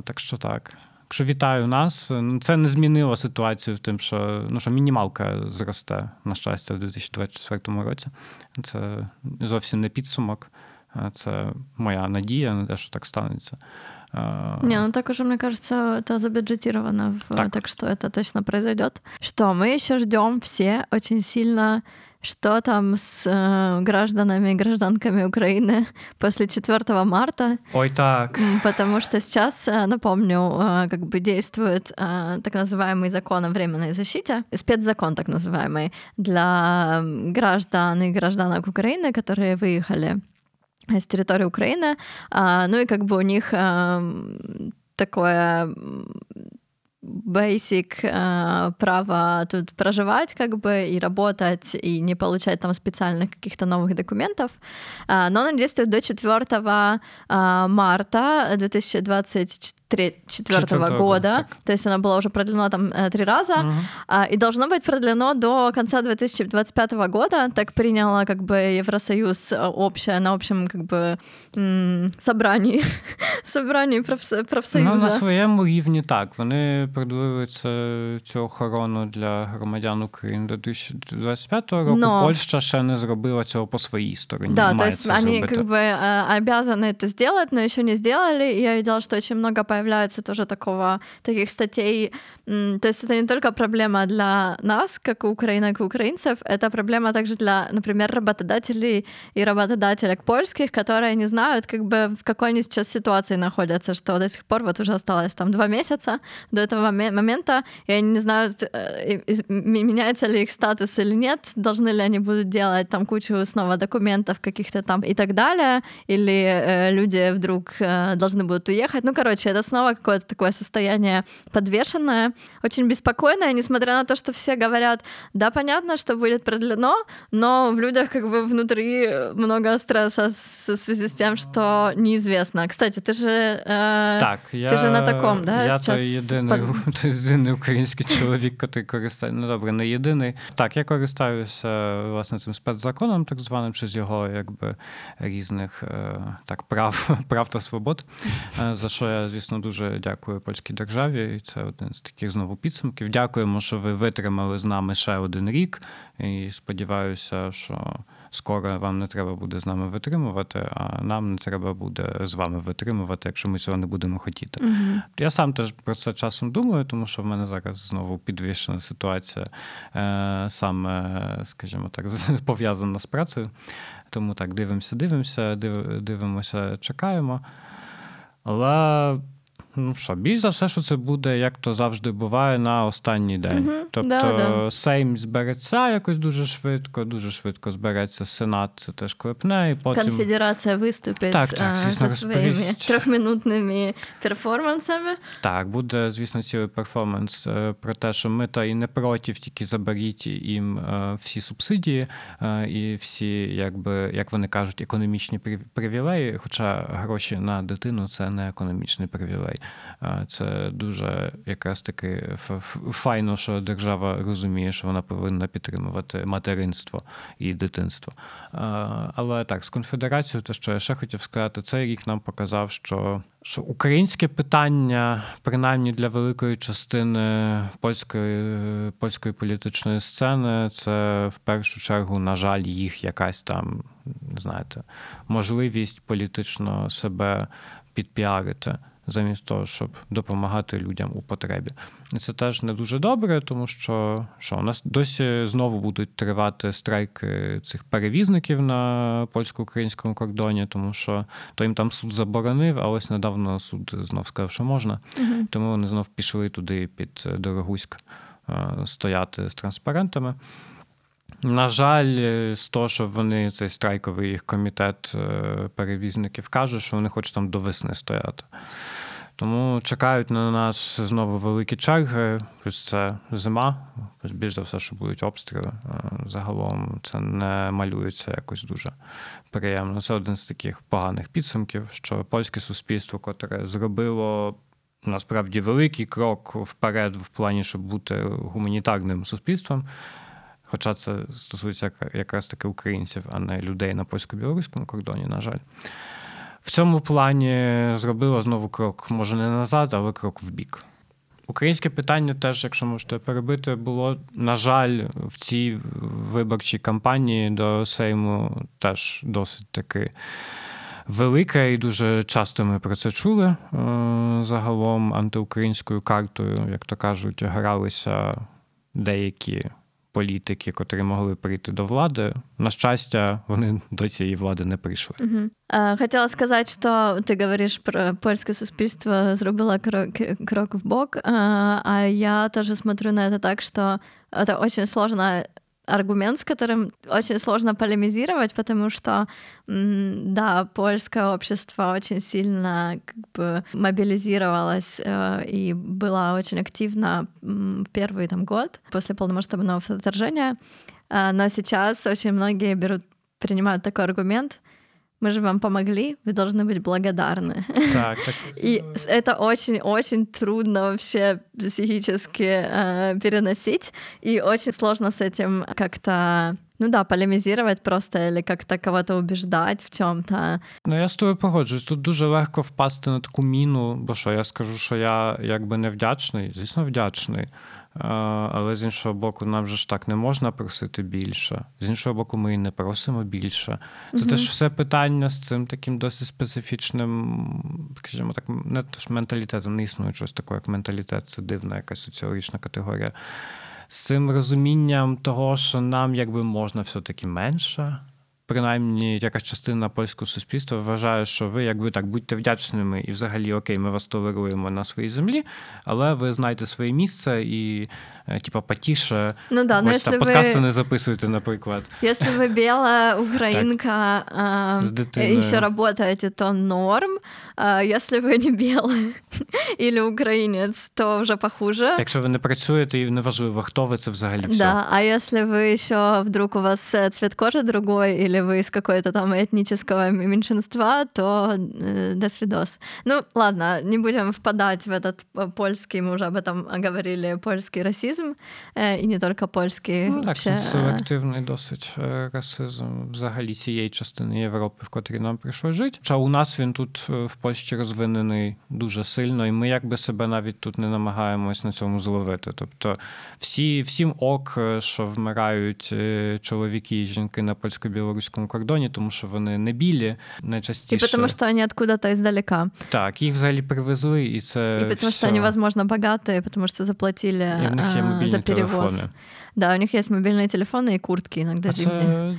Так що так. Якщо вітаю нас, ну, це не змінило ситуацію в тим, що ну, що мінімалка зросте, на щастя, в 2024 році. Це зовсім не підсумок. Це моя надія на те, що так станеться. Не, ну так уже, мне кажется, это забюджетировано, в, так. так что это точно произойдет. Что мы еще ждем все очень сильно, что там с э, гражданами и гражданками Украины после 4 марта. Ой, так. Потому что сейчас, напомню, как бы действует так называемый закон о временной защите, спецзакон так называемый, для граждан и гражданок Украины, которые выехали с территории Украины. Ну и как бы у них такое basic э, право тут проживать как бы и работать, и не получать там специальных каких-то новых документов. Но он действует до 4 э, марта 2024 года. Так. То есть оно было уже продлено там э, три раза. Угу. Э, и должно быть продлено до конца 2025 года. Так приняла как бы Евросоюз общее на общем как бы собрании, <laughs> собрании профсоюза. Ну, на своєму рівні так. Вони продлили цю охорону для громадян України до 2025 року. Но... Польща ще не зробила цього по своїй стороні. Да, то есть они как бы обязаны это сделать, но еще не сделали. И я видела, что очень много по появляется тоже такого, таких статей. То есть это не только проблема для нас, как украинок и украинцев, это проблема также для, например, работодателей и работодателек польских, которые не знают, как бы в какой они сейчас ситуации находятся, что до сих пор вот уже осталось там два месяца до этого момента, и они не знают, э, меняется ли их статус или нет, должны ли они будут делать там кучу снова документов каких-то там и так далее, или э, люди вдруг э, должны будут уехать. Ну, короче, это снова какое-то такое состояние подвешенное, очень беспокойное, несмотря на то, что все говорят, да, понятно, что будет продлено, но в людях как бы внутри много стресса в связи с тем, что неизвестно. Кстати, ты же, э, так, я, ти же на таком, да? Я сейчас той єдиний, под... єдиний <laughs> український чоловік, який користується. Ну добре, не єдиний. Так, я користуюся власне цим спецзаконом, так званим, чи з його якби різних так прав <laughs> прав та свобод. За що я, звісно, дуже дякую польській державі. І це один з таких знову підсумків. Дякуємо, що ви витримали з нами ще один рік. І сподіваюся, що скоро вам не треба буде з нами витримувати, а нам не треба буде з вами витримувати, якщо ми цього не будемо хотіти. Угу. Я сам теж про це часом думаю, тому що в мене зараз знову підвищена ситуація, е, саме, скажімо так, <laughs> пов'язана з працею. Тому так, дивимося, дивимося, дивимося, чекаємо. Але Ну що, більш за все, що це буде, як то завжди буває, на останній день. Угу, тобто да, да. Сейм збереться якось дуже швидко, дуже швидко збереться Сенат, це теж клепне. і потім... Конфедерація виступить так, так, звісно, зі своїми трьохминутними перформансами. Так, буде, звісно, цілий перформанс е, про те, що ми та і не проти, тільки заберіть їм е, всі субсидії е, і всі, якби, як вони кажуть, економічні привілеї. Хоча гроші на дитину це не економічний привілей. Це дуже якраз таки файно, що держава розуміє, що вона повинна підтримувати материнство і дитинство. Але так, з конфедерацією, те, що я ще хотів сказати, цей рік нам показав, що. Що українське питання, принаймні для великої частини польської польської політичної сцени, це в першу чергу, на жаль, їх якась там, знаєте, можливість політично себе підпіарити замість того, щоб допомагати людям у потребі. І це теж не дуже добре, тому що що у нас досі знову будуть тривати страйки цих перевізників на польсько-українському кордоні, тому що то їм там суд заборонив, а ось недавно суд знов сказав, що можна. Угу. Тому вони знов пішли туди під Дорогуськ стояти з транспарентами. На жаль, з того, що вони цей страйковий їх комітет е, перевізників каже, що вони хочуть там до весни стояти. Тому чекають на нас знову великі черги, плюс це зима, плюс більш за все, що будуть обстріли. Е, загалом це не малюється якось дуже приємно. Це один з таких поганих підсумків, що польське суспільство, котре зробило насправді великий крок вперед, в плані, щоб бути гуманітарним суспільством. Хоча це стосується якраз таки українців, а не людей на польсько-білоруському кордоні, на жаль. В цьому плані зробила знову крок, може не назад, але крок в бік. Українське питання теж, якщо можете перебити, було, на жаль, в цій виборчій кампанії до Сейму теж досить таки велике, і дуже часто ми про це чули. Е, загалом антиукраїнською картою, як то кажуть, гралися деякі політики, котрі могли прийти до влади. На щастя, вони <laughs> до цієї влади не прийшли. Угу. Хотела сказать, что ты говоришь про польское суспільство зробило крок, крок в бок, а я тоже смотрю на это так, что это очень сложно аргумент, с которым очень сложно полемизировать, потому что, да, польское общество очень сильно как бы мобилизировалось э, и было очень активно в первый там, год после полномасштабного вторжения, э, но сейчас очень многие берут, принимают такой аргумент, мы же вам помогли, вы должны быть благодарны. Так, так. <laughs> И это очень-очень трудно вообще психически э, переносить, и очень сложно с этим как-то Ну да, полемізувати просто или как-то кого-то убеждать в чому-то. Ну я з тобою погоджуюсь. Тут дуже легко впасти на таку міну, бо що я скажу, що я якби не вдячний, звісно, вдячний. Але з іншого боку, нам же ж так не можна просити більше. З іншого боку, ми і не просимо більше. Це угу. теж все питання з цим таким досить специфічним, скажімо так, не то ж менталітетом, не існує щось такого, як менталітет, це дивна якась соціологічна категорія. З цим розумінням того, що нам якби можна все-таки менше принаймні якась частина польського суспільства вважає, що ви якби так будьте вдячними і взагалі окей, ми вас толеруємо на своїй землі, але ви знаєте своє місце і типа потише. Ну да, но Ось, если подкасти вы... не записуєте, наприклад. Если вы белая украинка э, еще работаете, то норм. А если ви не белая или <laughs> українець, то вже похуже. Якщо ви не працюєте і неважливо, хто ви, це взагалі все. Да, а если вы еще вдруг у вас э, цвет кожи другой, или вы из какой-то там этнического меньшинства, то э, до свидос. Ну, ладно, не будем впадать в этот э, польский, мы уже об этом говорили, польский расизм, расизм, і не тільки польський. Ну, так, це селективний досить расизм взагалі цієї частини Європи, в котрій нам прийшло жити. Хоча у нас він тут в Польщі розвинений дуже сильно, і ми якби себе навіть тут не намагаємось на цьому зловити. Тобто всі, всім ок, що вмирають чоловіки і жінки на польсько-білоруському кордоні, тому що вони не білі найчастіше. І тому що вони откуда-то издалека. Так, їх взагалі привезли, і це. І тому що вони, возможно, багаті, тому що заплатили. І в них є мобільні за перевоз. телефони. Да, у них є мобільні телефони і куртки іноді. А це,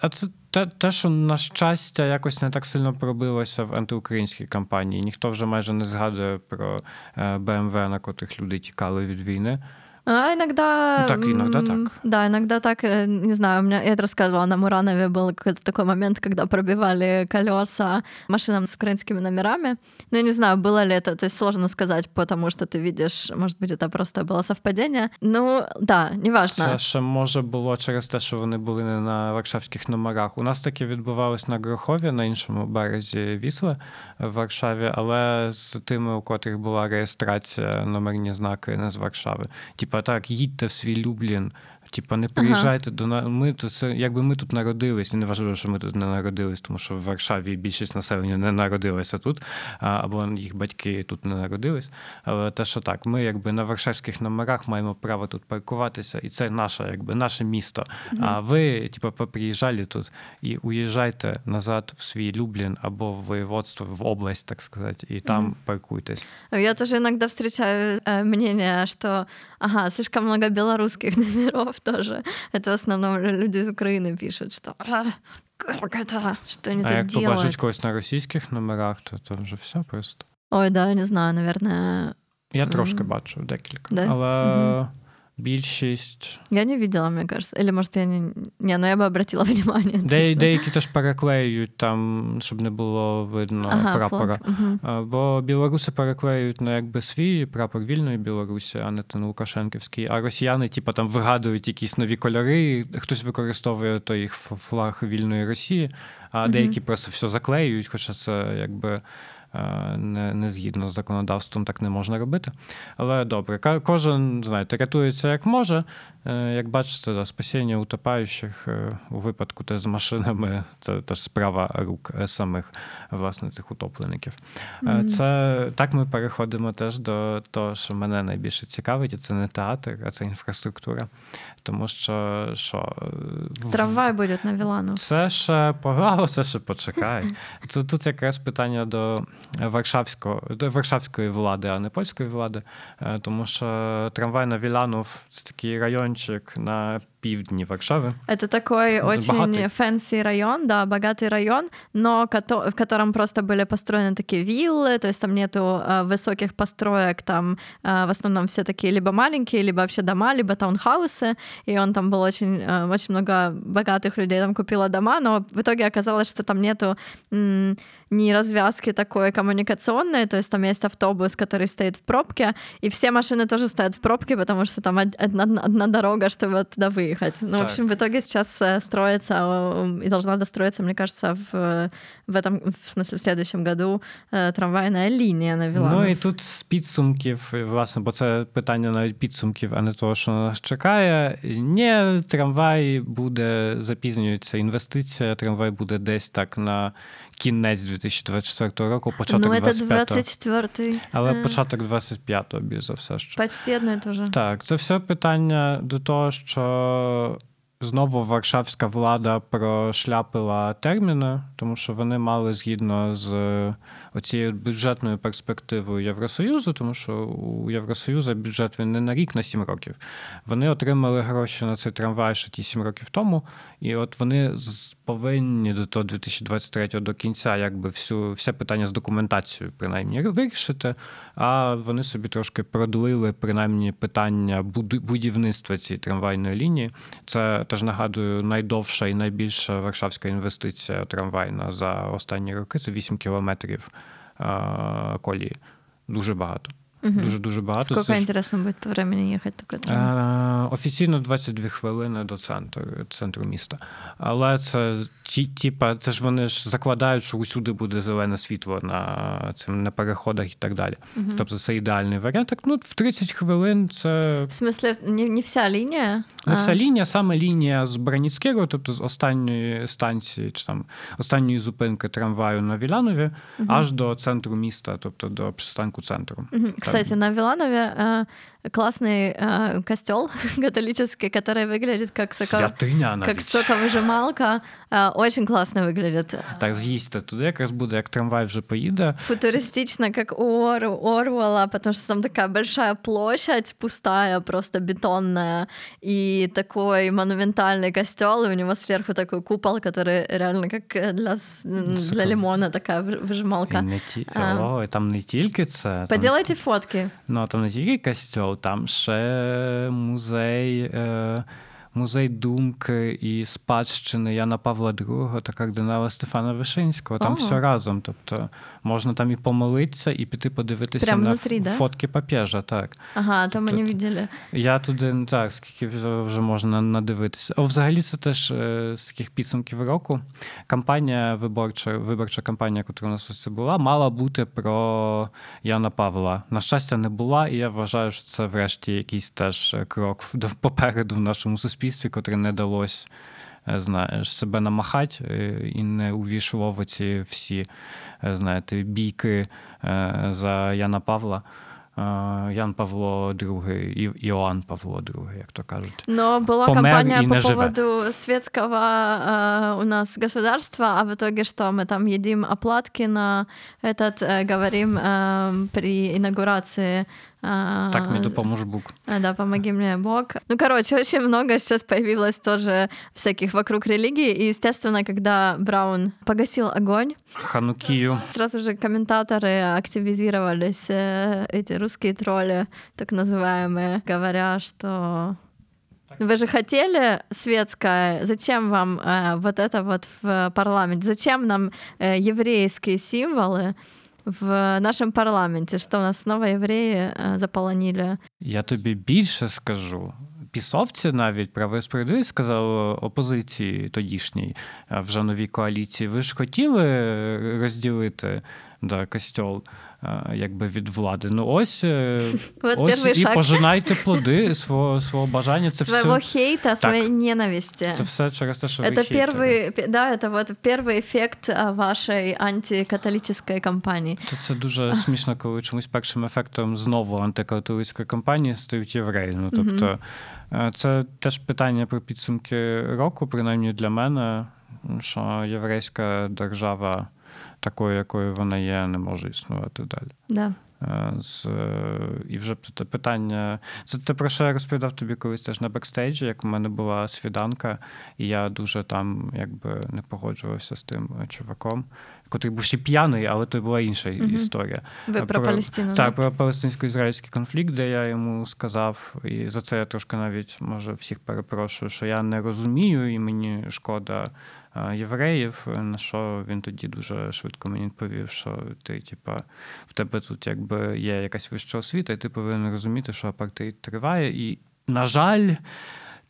а це те, те, що на щастя якось не так сильно пробилося в антиукраїнській кампанії. Ніхто вже майже не згадує про БМВ, на котрих люди тікали від війни. А иногда... Ну, так, иногда так. Да, иногда так, э, не знаю, у меня, я это рассказывала, на Муранове был какой-то такой момент, когда пробивали колеса машинам с украинскими номерами. Ну, я не знаю, было ли это, то есть сложно сказать, потому что ты видишь, может быть, это просто было совпадение. Ну, да, неважно. Це ще може було через те, що вони були не на варшавських номерах. У нас таке відбувалось на Грохові, на іншому березі Вісли в Варшаві, але з тими, у котрих була реєстрація номерні знаки не з Варшави. Типа так, їдьте в свій Люблін, Типа, не приїжджайте ага. до нас. Ми то це, якби ми тут народились, і не важливо, що ми тут не народились, тому що в Варшаві більшість населення не народилася тут, або їх батьки тут не народились. Але те, що так, ми якби на варшавських номерах маємо право тут паркуватися, і це наше, якби наше місто. Угу. А ви, типа, поприїжджали тут і уїжджайте назад в свій Люблін або в воєводство, в область, так сказати, і там угу. паркуйтесь. Я тоже иногда встречаю э, мнение, что ага, слишком много белорусских <laughs> номеров тоже. Это в основном люди из Украины пишут, что а, как это, что они а тут як делают. побачить когось на російських номерах, то там вже все просто. Ой, да, не знаю, наверное. Я трошки бачу декілька. Да? Але угу. більшість. Я не видела, мне кажется. Или, может, я не. Не, ну я би обратила <laughs> внимание. Де, деякі теж переклеюють там, щоб не було видно ага, прапора. Угу. Бо білоруси переклеюють на якби свій прапор вільної Білорусі, а не ten Лукашенківський. А росіяни, типу, там вигадують якісь нові кольори, хтось використовує той їх флаг вільної Росії, а угу. деякі просто все заклеюють, хоча це якби. Е, не не згідно з законодавством, так не можна робити. Але добре, кожен знаєте, рятується як може. Е, як бачите, спасіння утопаючих е, у випадку теж з машинами це теж справа рук самих власне цих утоплеників. Mm-hmm. Це так ми переходимо теж до того, що мене найбільше цікавить, і це не театр, а це інфраструктура. Тому що що трамвай буде на Вілану. Це ще погано, це ще почекай. <laughs> Тут, тут якраз питання до Варшавського, до Варшавської влади, а не польської влади, тому що трамвай на Віланов це такий райончик на півдні Варшавы. Это такой очень богатый. фэнси район, да, богатый район, но в котором просто были построены такие виллы, то есть там нету э, высоких построек, там э, в основном все такие либо маленькие, либо вообще дома, либо таунхаусы, и он там был очень, э, очень много богатых людей там купило дома, но в итоге оказалось, что там нету ни развязки такой коммуникационной, то есть там есть автобус, который стоит в пробке, и все машины тоже стоят в пробке, потому что там одна, одна дорога, чтобы туда выехать. Ну, так. в общем, в итоге сейчас э, строится и должна достроиться, мне кажется, в, в этом, в смысле, в следующем году э, трамвайна лінія на Віланов. Ну і тут з підсумків, власне, бо це питання навіть підсумків, а не того, що нас чекає. Ні, трамвай буде запізнюється інвестиція, трамвай буде десь так на кінець 2024 року, початок ну, это 25-го. 24-й. Але Е, початок 25-го, більш за все. Що. Почти одне і те же. Так, це все питання до того, що знову варшавська влада прошляпила терміни, тому що вони мали згідно з оцією бюджетною перспективою Євросоюзу, тому що у Євросоюзу бюджет він не на рік, на сім років. Вони отримали гроші на цей трамвай ще ті сім років тому, і от вони повинні до того 2023 до кінця, якби всю все питання з документацією, принаймні, вирішити. А вони собі трошки продлили принаймні питання будівництва цієї трамвайної лінії. Це теж нагадую найдовша і найбільша варшавська інвестиція трамвайна за останні роки. Це 8 кілометрів колії. Дуже багато. Мгм. Дуже дуже багато. Сколько, Це ж- интересно, будет по времени ехать такой трамвай? Е, Офіційно 22 хвилини до центру, центру міста. Але це ті, тіпа, це ж вони ж закладають, що усюди буде зелене світло на цим на переходах і так далі. Мгм. Тобто це ідеальний варіант. Так, ну, в 30 хвилин це В смысле, не, не вся линия? не а- вся лінія, саме лінія з Браніцького, тобто з останньої станції чи там останньої зупинки трамваю на Вілянові, аж до центру міста, тобто до пристанку центру. Мгм. Кстати, на Виланове э, классный э, костел <laughs> католический, который выглядит как, соко... Святиня навіть. как соковыжималка. Э, очень классно выглядит. Так, з'їсти туди, якраз буде, як трамвай вже поїде. Футуристично, как у Ор- Орвелла, потому что там такая большая площадь, пустая, просто бетонная, и такой монументальный костел, и у него сверху такой купол, который реально как э, для, с- для лимона такая вы- І выжималка. не ті... А. О, і там не тільки це. Там... Поделайте фотки. Ну, там не тільки там ще музей, е... музей думки і спадщини Яна Павла II та кардинала Стефана Вишинського. Там ага. все разом. Тобто можна там і помолитися, і піти подивитися Прям на внутрі, да? фотки папіжа. Так. Ага, то не Тут- Я туди так, скільки вже, вже можна надивитися. О, взагалі, це теж е, з таких підсумків року. Кампанія виборча, виборча кампанія, яка у нас ось була, мала бути про Яна Павла. На щастя, не була, і я вважаю, що це врешті якийсь теж е, крок попереду в нашому суспільстві, котрий не далось. е, Знаєш, себе намахати і не увішувати всі, е, знаєте, бійки е, за Яна Павла. Е, Ян Павло II і Іоанн Павло II, як то кажуть. Но была Помер кампания и по не живе. поводу светского э, у нас государства, а в итоге что? Мы там едим оплатки на этот, э, говорим э, при инаугурации. Э, Так мені допоможе Бук. А, Да, помоги мне Бог. Ну, короче, очень много сейчас появилось тоже всяких вокруг религии. И, естественно, когда Браун погасил огонь, Ханукію. сразу же комментаторы активизировались, э, эти русские тролли, так называемые, говоря, что вы же хотели светское, зачем вам э, вот это вот в парламенте? Зачем нам э, еврейские символы в нашем парламенте? Что у нас снова євреї э, заполонили? Я тобі більше скажу. Пісовці навіть право справедливість сказали опозиції тодішній е, вже новій коаліції. Ви ж хотіли розділити да, костьол е, якби від влади. Ну ось, е, <laughs> Вот ось первый і шаг пожинайте плоди <laughs> свого, свого бажання. Це своего все, хейта, своей ненависти. це все через те, що ви Это хейтери. первый, пе- да, это вот первый эффект а, вашей антикатолической кампании. То це дуже <laughs> смішно, коли чомусь першим ефектом знову антикатолицької кампанії стають євреї. Ну тобто е, це теж питання про підсумки року, принаймні для мене, що єврейська держава такою, якою вона є, не може існувати далі. Да. Е, З, е, і вже це питання. Це те, про що я розповідав тобі колись теж на бекстейджі, як у мене була свіданка, і я дуже там якби не погоджувався з тим е, чуваком, котрий був ще п'яний, але то була інша Мгм. історія. Ви Е, про, Палестину. Так, про палестинсько-ізраїльський конфлікт, де я йому сказав, і за це я трошки навіть може всіх перепрошую, що я не розумію, і мені шкода е, євреїв. На що він тоді дуже швидко мені відповів, що ти, типа, в тебе тут якби є якась вища освіта, і ти повинен розуміти, що апартеїд триває. І, на жаль.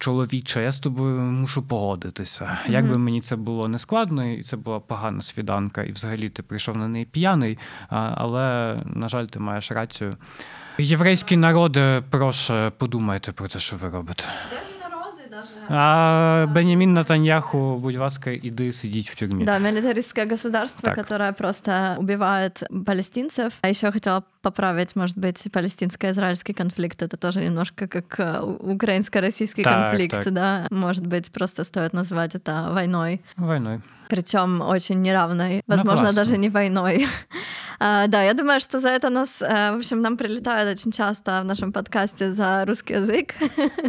Чоловіче, я з тобою мушу погодитися. Як би мені це було не складно, і це була погана свіданка, і взагалі ти прийшов на неї п'яний, але, на жаль, ти маєш рацію. Єврейський народ, прошу, подумайте про те, що ви робите. Дорогі народи, А Бенямин Натаньяху, будь ласка, иди сидеть в тюрьме. Да, милитаристское государство, Так. которое просто убивает палестинцев. А еще хотела поправить, может быть, палестинско-израильский конфликт. Это тоже немножко как э, у- украинско-российский Так, конфликт, так. да. Может быть, просто стоит назвать это войной. Войной. Причем очень неравной. Возможно, классно. даже не войной. <laughs> А, Да, я думаю, что за это нас, э, в общем, нам прилетают очень часто в нашем подкасте за русский язык.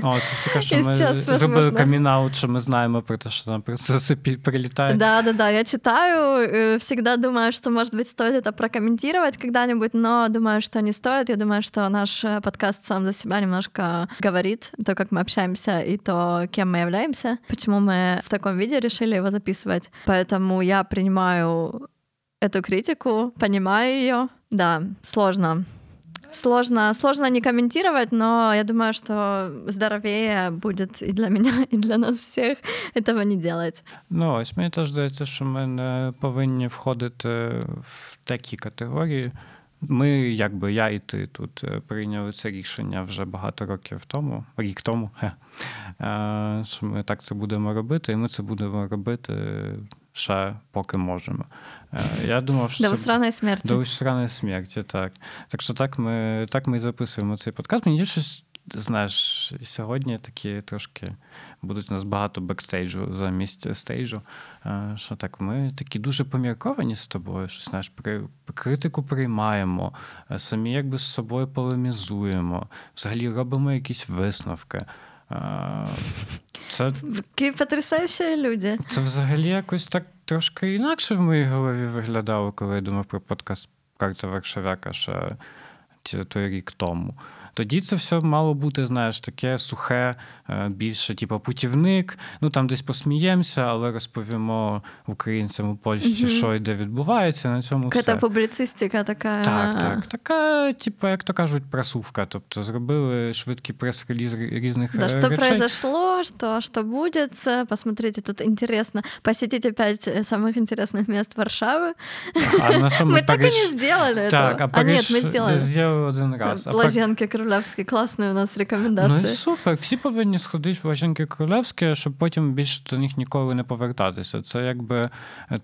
О, це цікаво, що І ми зараз, зробили возможно. камінаут, що ми знаємо про те, що нам <laughs> про це це пі- прилітає. Да, да, да, я читаю, э, всегда думаю, что, может быть, стоит это прокомментировать когда-нибудь, но думаю, что не стоит. Я думаю, что наш э, подкаст сам за себя немножко говорит, то, как мы общаемся и то, кем мы являемся, почему мы в таком виде решили его записывать. Поэтому я принимаю эту критику, понимаю ее. Да, сложно. Сложно, сложно не комментировать, но я думаю, что здоровее будет и для меня, <laughs> и для нас всех этого не делать. Ну, ось мені теж здається, що ми не повинні входити в такі категорії. Ми, якби я і ти тут е, прийняли це рішення вже багато років тому, рік тому, <laughs> е, що ми так це будемо робити, і ми це будемо робити ще поки можемо. Е, Я думав, що До усраної смерті. до усраної смерті, так. Так що так ми, так ми і записуємо цей подкаст. Мені щось, знаєш, сьогодні такі трошки будуть у нас багато бекстейджу замість стейджу. Е, Що так, ми такі дуже помірковані з тобою, що знаєш, при критику приймаємо, е, самі якби з собою полемізуємо, взагалі робимо якісь висновки. Це Які потрясаючі люди. це взагалі якось так трошки інакше в моїй голові виглядало, коли я думав про подкаст Карта Варшавяка ще той рік тому. Тоді це все мало бути, знаєш, таке сухе, е, більше, типу, путівник. Ну там десь посміємося, але розповімо українцям у Польщі, Мгм. що і де відбувається. На цьому Какая-то все. публіцистика така. Так, так. Така, типу, як то кажуть, прасувка. Тобто зробили швидкий прес-реліз різних Да, е, что речей. произошло, что, что будет. э, Посмотрите, тут интересно. Посетите пять э, самых интересных мест Варшавы. А на що ми, Мы <laughs> так и Париж- не сделали Так, этого. а А нет, Париж мы сделали. зробили один раз. А Пар- Блаженки Крулевські, класні у нас Ну і супер. Всі повинні сходити в Лаженки Королевське, щоб потім більше до них ніколи не повертатися. Це якби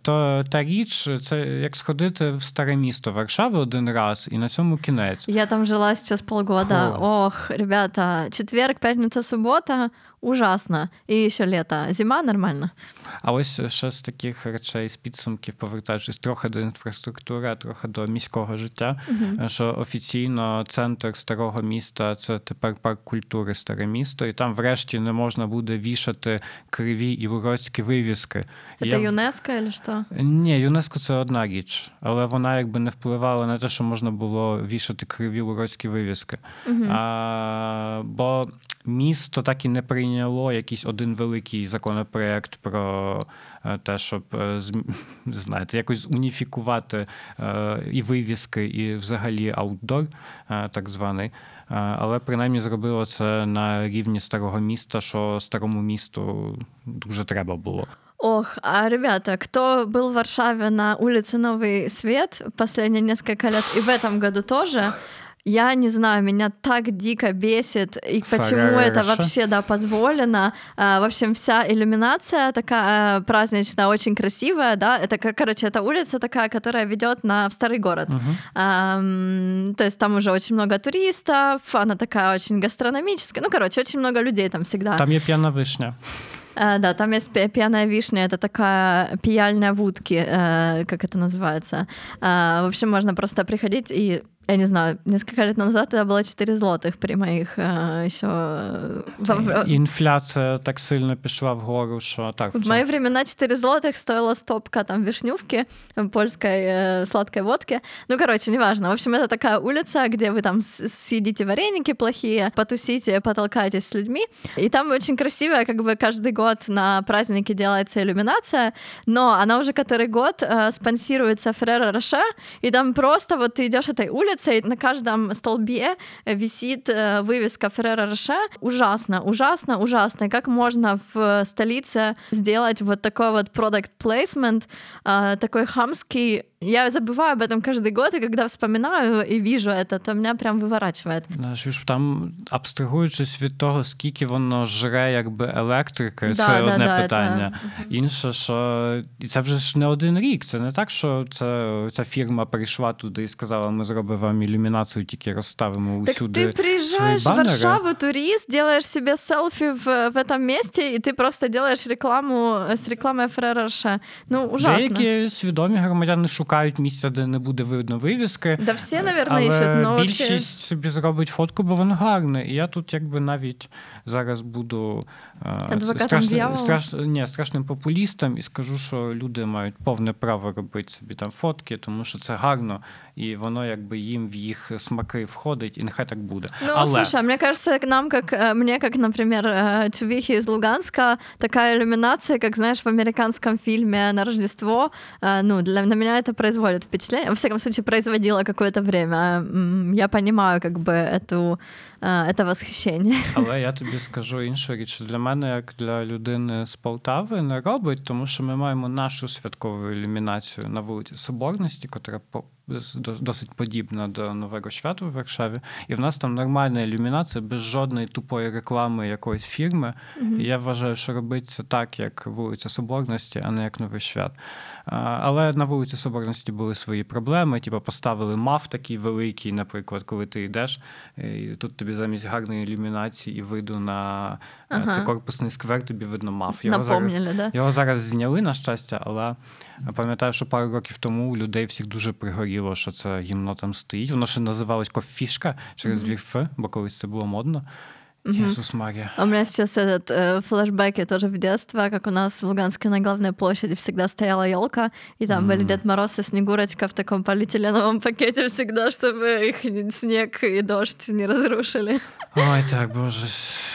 то та річ, це як сходити в старе місто Варшави один раз, і на цьому кінець. Я там жила сейчас полгода. Фу. Ох, ребята, четверг, пятница, суббота. Ужасно. И еще лето. Зима нормально. А ось ще з таких речей, з підсумків, повертаючись трохи до інфраструктури, а трохи до міського життя, що офіційно центр старого міста це тепер парк культури Старе місто, і там врешті не можна буде вішати криві і уродські вивіски. Это Я ЮНЕСКО или что? Ні, ЮНЕСКО це одна річ, але вона якби не впливала на те, що можна було вішати криві уродські вивіски. А, бо місто так і не прийняло якийсь один великий законопроект про е, те, щоб е, зм- <laughs> знаєте, якось уніфікувати е, і вивіски, і взагалі аутдор, е, так званий. Е, Але принаймні зробило це на рівні старого міста, що старому місту дуже треба було. Ох, а ребята, кто был в Варшаве на улице Новый Свет последние несколько лет и в этом году тоже, я не знаю, меня так дико бесит, и почему это Фарерша. вообще, да, позволено. А, в общем, вся иллюминация такая праздничная, очень красивая, да, это, кор- короче, это улица такая, которая ведет на в старый город. Мгм. Ам, то есть там уже очень много туристов, она такая очень гастрономическая, ну, короче, очень много людей там всегда. Там є п'яна вишня. А, да, там есть пьяная вишня, это такая пияльня вудки, э, как это называется. А, в общем, можно просто приходить и я не знаю, несколько лет назад это было 4 злотых при моих э, еще... э, во- в- Інфляція так сильно пішла вгору, що так. в це- мои времена 4 злотых стоила стопка там вишнювки, э, польской э, сладкой водки. Ну, короче, неважно. В общем, это такая улица, где вы там с- съедите вареники плохие, потусите, потолкаетесь с людьми. И там очень красивая, как бы каждый год на празднике делается иллюминация, но она уже который год э, спонсируется Ферреро Роше, и там просто вот ты идешь этой улицей, улице, и на каждом столбе висит э, вывеска Феррера Роше. Ужасно, ужасно, ужасно. И как можно в столице сделать вот такой вот product placement, э, такой хамский я забываю об этом каждый год, и когда вспоминаю и вижу это, то меня прям виворачивает. Знаєш, там абстрагуючись від того, скільки воно жре якби електрики, Да, це да, одне да, питання. Інше, що і це вже ж не один рік. Це не так, що це ця фірма прийшла туди і сказала, ми зробимо вам ілюмінацію, тільки розставимо Так усюди. ты приезжаешь в свои баннеры. Варшаву, турист, делаешь себе селфи в, в этом месте, и ты просто делаешь рекламу с рекламой Феррера Роше. Ну, ужасно. Деякі свідомі громадяни шукають місця, де не буде видно вивіски. Да все, наверное, Але ищут, но більшість вообще... собі зробить фотку, бо воно гарне. І я тут якби навіть зараз буду е, Адвокатом страшно- диявола? страш, ні, страшним популістом і скажу, що люди мають повне право робити собі там фотки, тому що це гарно, і воно якби їм в їх смаки входить, і нехай так буде. Ну, Але слушай, а мне кажется, к нам, как э, мне, как, например, э, Чувихи из Луганска, такая иллюминация, как, знаешь, в американском фильме на Рождество, э, ну, для, на меня это производит впечатление. Во всяком случае, производило какое-то время. М, Я понимаю, как бы, эту, э, это восхищение. Але я тобі скажу іншу річ. Для мене, як для людини з Полтави, не робить, тому що ми маємо нашу святкову ілюмінацію на вулиці Соборності, котра досить подібна до нового свята в Варшаві. І в нас там нормальна ілюмінація без жодної тупої реклами якоїсь фірми. І я вважаю, що робить це так, як вулиця Соборності, а не як новий свят. Але на вулиці Соборності були свої проблеми. Типу, поставили мав такий великий, наприклад, коли ти йдеш, і тут тобі замість гарної ілюмінації і виду на е, Ага. цей корпусний сквер, тобі видно мав. зараз, Напомнили, да? його зараз зняли, на щастя, але пам'ятаю, що пару років тому у людей всіх дуже пригоріло, що це гімно там стоїть. Воно ще називалось кофішка через дві Ф, бо колись це було модно. Ісус Марія. А У меня сейчас этот э, флешбеки тоже в детство, как у нас в Луганске на главной площади всегда стояла елка, и там были Дед Мороз и Снегурочка в таком полиэтиленовом пакете всегда, чтобы их ни- снег и дождь не разрушили. Ой, так, боже.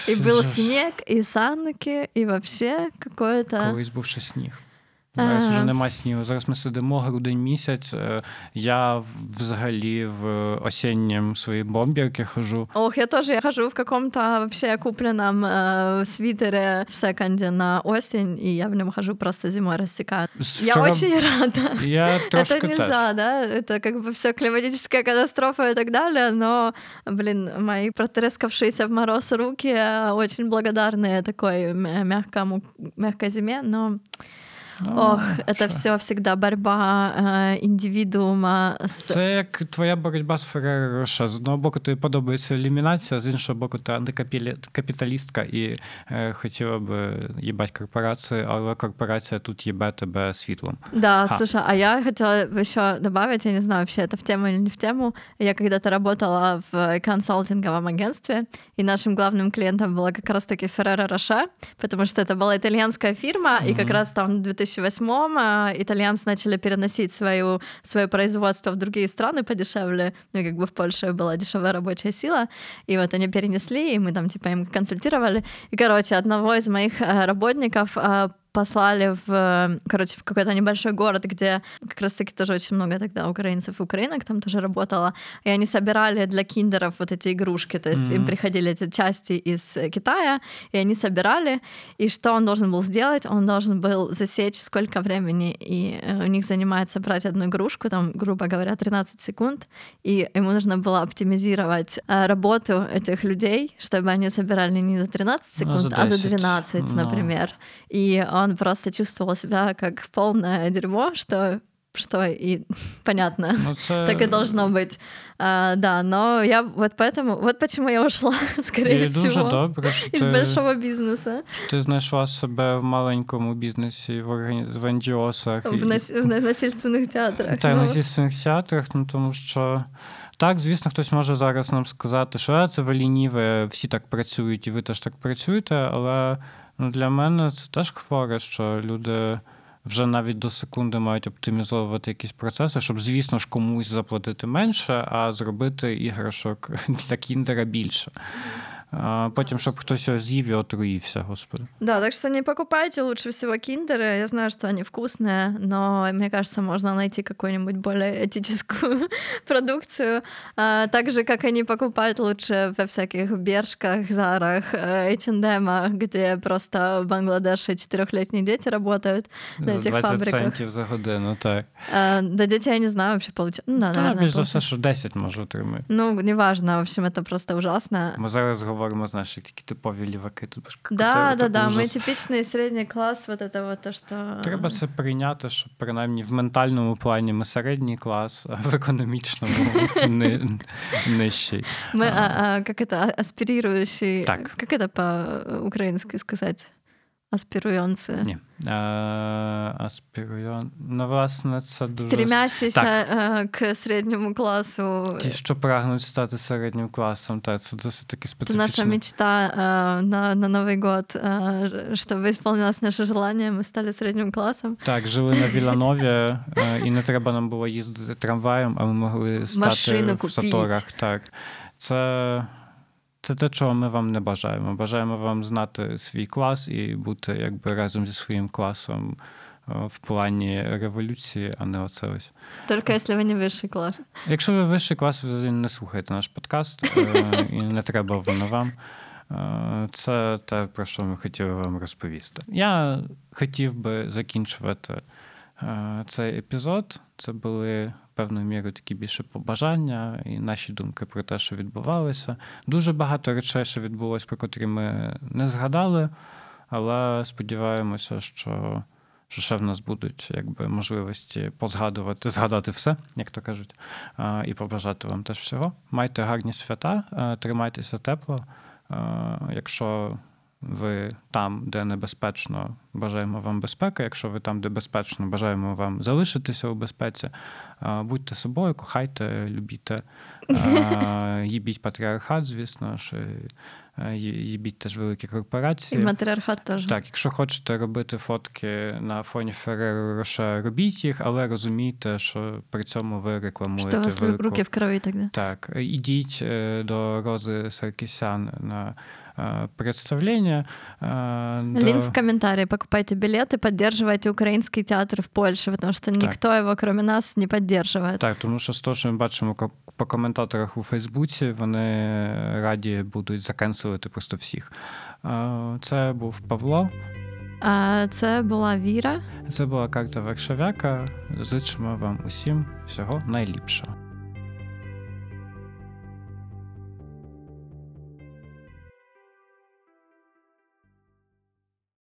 И был Жах. снег, и санки, и вообще какое-то... Колись був ще сніг. Зараз Ага. вже нема снігу. Зараз ми сидимо грудень місяць. Е, Я в- взагалі в осіннім своїй бомбірки хожу. Ох, я тоже я хожу в каком-то вообще купленном э, свитере в секонде на осень, и я в нем хожу просто зимой рассекаю. З Я вчора- очень рада. Я <laughs> трошки Это теж. нельзя, да? Это как бы все климатическая катастрофа и так далее, но, блин, мои протрескавшиеся в мороз руки э, очень благодарны такой м- мягкому, мягкой зиме, но Ну, ох, это що? все всегда борьба э, индивидуума с... Це як твоя боротьба з Ферреро Роше. З одного боку, тобі подобається елімінація, з іншого боку, ти антикапіталістка і е, хотіла би їбать корпорації, але корпорація тут їбе тебе світлом. Да, Ха. слушай, а я хотела еще добавить, я не знаю, вообще это в тему или не в тему. Я когда-то работала в консалтинговом агентстве, и нашим главным клиентом была как раз-таки Ferrero Rocher, потому что это была итальянская фирма, и как Мгм. раз там в 2008-м а, итальянцы начали переносить свою, свое производство в другие страны подешевле, ну и как бы в Польше была дешевая рабочая сила, и вот они перенесли, и мы там типа им консультировали. И, короче, одного из моих э, работников э, послали в, э, короче, в какой-то небольшой город, где как раз-таки тоже очень много тогда украинцев и украинок там тоже работало, и они собирали для киндеров вот эти игрушки, то есть им Мгм. приходили эти части из э, Китая, и они собирали, и что он должен был сделать? Он должен был засечь, сколько времени и э, у них занимает собрать одну игрушку, там, грубо говоря, 13 секунд, и ему нужно было оптимизировать работу этих людей, чтобы они собирали не за 13 Ну, секунд, за а за 10. 12, Ну. например. И он просто чувствовал себя как полное дерьмо, что что и <laughs> понятно. Ну, це... Так и должно быть. А, да, но я вот поэтому, вот почему я ушла, <laughs> скорее І дуже всего, добре, що <laughs> из ти, большого бизнеса ти знайшла себе в маленькому бізнесі, в, органі... в NGO-сах. в, нас- в на- насильственных театрах. Та й Ну, на насильственних театрах, ну тому що. Так, звісно, хтось може зараз нам сказати, що «А, це ви лініве, всі так працюють, і ви теж так працюєте. Але ну, для мене це теж хворе, що люди вже навіть до секунди мають оптимізовувати якісь процеси, щоб, звісно ж, комусь заплатити менше, а зробити іграшок <laughs> для кіндера більше. А потім, щоб хтось його з'їв і отруївся, господи. Да, так что не покупайте лучше всего киндеры. Я знаю, что они вкусные, но мне кажется, можно найти какую-нибудь более этическую <laughs> продукцию. А, так же, как они покупают лучше во всяких бершках, зарах, H&M, где просто в Бангладеше четырехлетние дети работают на За этих 20 фабриках. центів за годину, так. А, да, дети, я не знаю, вообще получают. Ну, да, Та, наверное, більш за получают. все, що 10 може отримати. Ну, неважно, в общем, это просто ужасно. Ми зараз говоримо, знаєш, як такі типові ліваки. Тут ж Да, какой-то да, да, такий мы ужас. типичный средний класс, вот это вот то, что... Треба це прийняти, що принаймні в ментальному плані ми середній клас, а в економічному <laughs> ни, нижчий. Мы, а, а, как это, а- аспирирующие... Так. Как это по-украински сказать? Аспируенцы. Ні. Е, аспірюйон. Ну, власне, це дуже. Стремящиеся Так. э, к среднему классу. Ті, що прагнуть стати середнім класом, та це досить таки Это специфічно. наша мечта э, на, на Новый год, э, чтобы исполнилось наше желание, мы стали средним классом. Так, жили на Віланові, е, і не треба нам було їздити трамваєм, а ми могли стати Машину в купіть. заторах. Так. Це, це те, чого ми вам не бажаємо. Бажаємо вам знати свій клас і бути якби разом зі своїм класом е, в плані революції, а не оце ось. Только если вы не высший класс. Якщо ви вищий клас, ви не слухаєте наш подкаст, е, і не треба воно вам. Е, Це те, про що ми хотіли вам розповісти. Я хотів би закінчувати цей епізод. Це були певною мірою такі більше побажання і наші думки про те, що відбувалося. Дуже багато речей, що відбулось, про котрі ми не згадали, але сподіваємося, що, що ще в нас будуть якби, можливості позгадувати, згадати все, як то кажуть, і побажати вам теж всього. Майте гарні свята, е, тримайтеся тепло. Е, Якщо ви там, де небезпечно, бажаємо вам безпеки. Якщо ви там, де безпечно, бажаємо вам залишитися у безпеці. Е, Будьте собою, кохайте, любіть, е, <laughs> їбіть патріархат, звісно ж, і, е, їбіть теж великі корпорації. матриархат тоже. Так, якщо хочете робити фотки на фоні Ферреро Роше, робіть їх, але розумійте, що при цьому ви рекламуєте Что у вас велику... руки в крови тогда. Так, ідіть до Рози Саркісян на е, представлення. е, Линк до- в комментарии. Покупайте билеты, поддерживайте украинский театр в Польше, потому что никто его, кроме нас, не поддерживает. Так, тому що з того, що ми бачимо по коментаторах у Фейсбуці, вони раді будуть закенселити просто всіх. Е, Це був Павло, А це була Віра. це була карта Варшавяка. Зичимо вам усім всього найліпшого.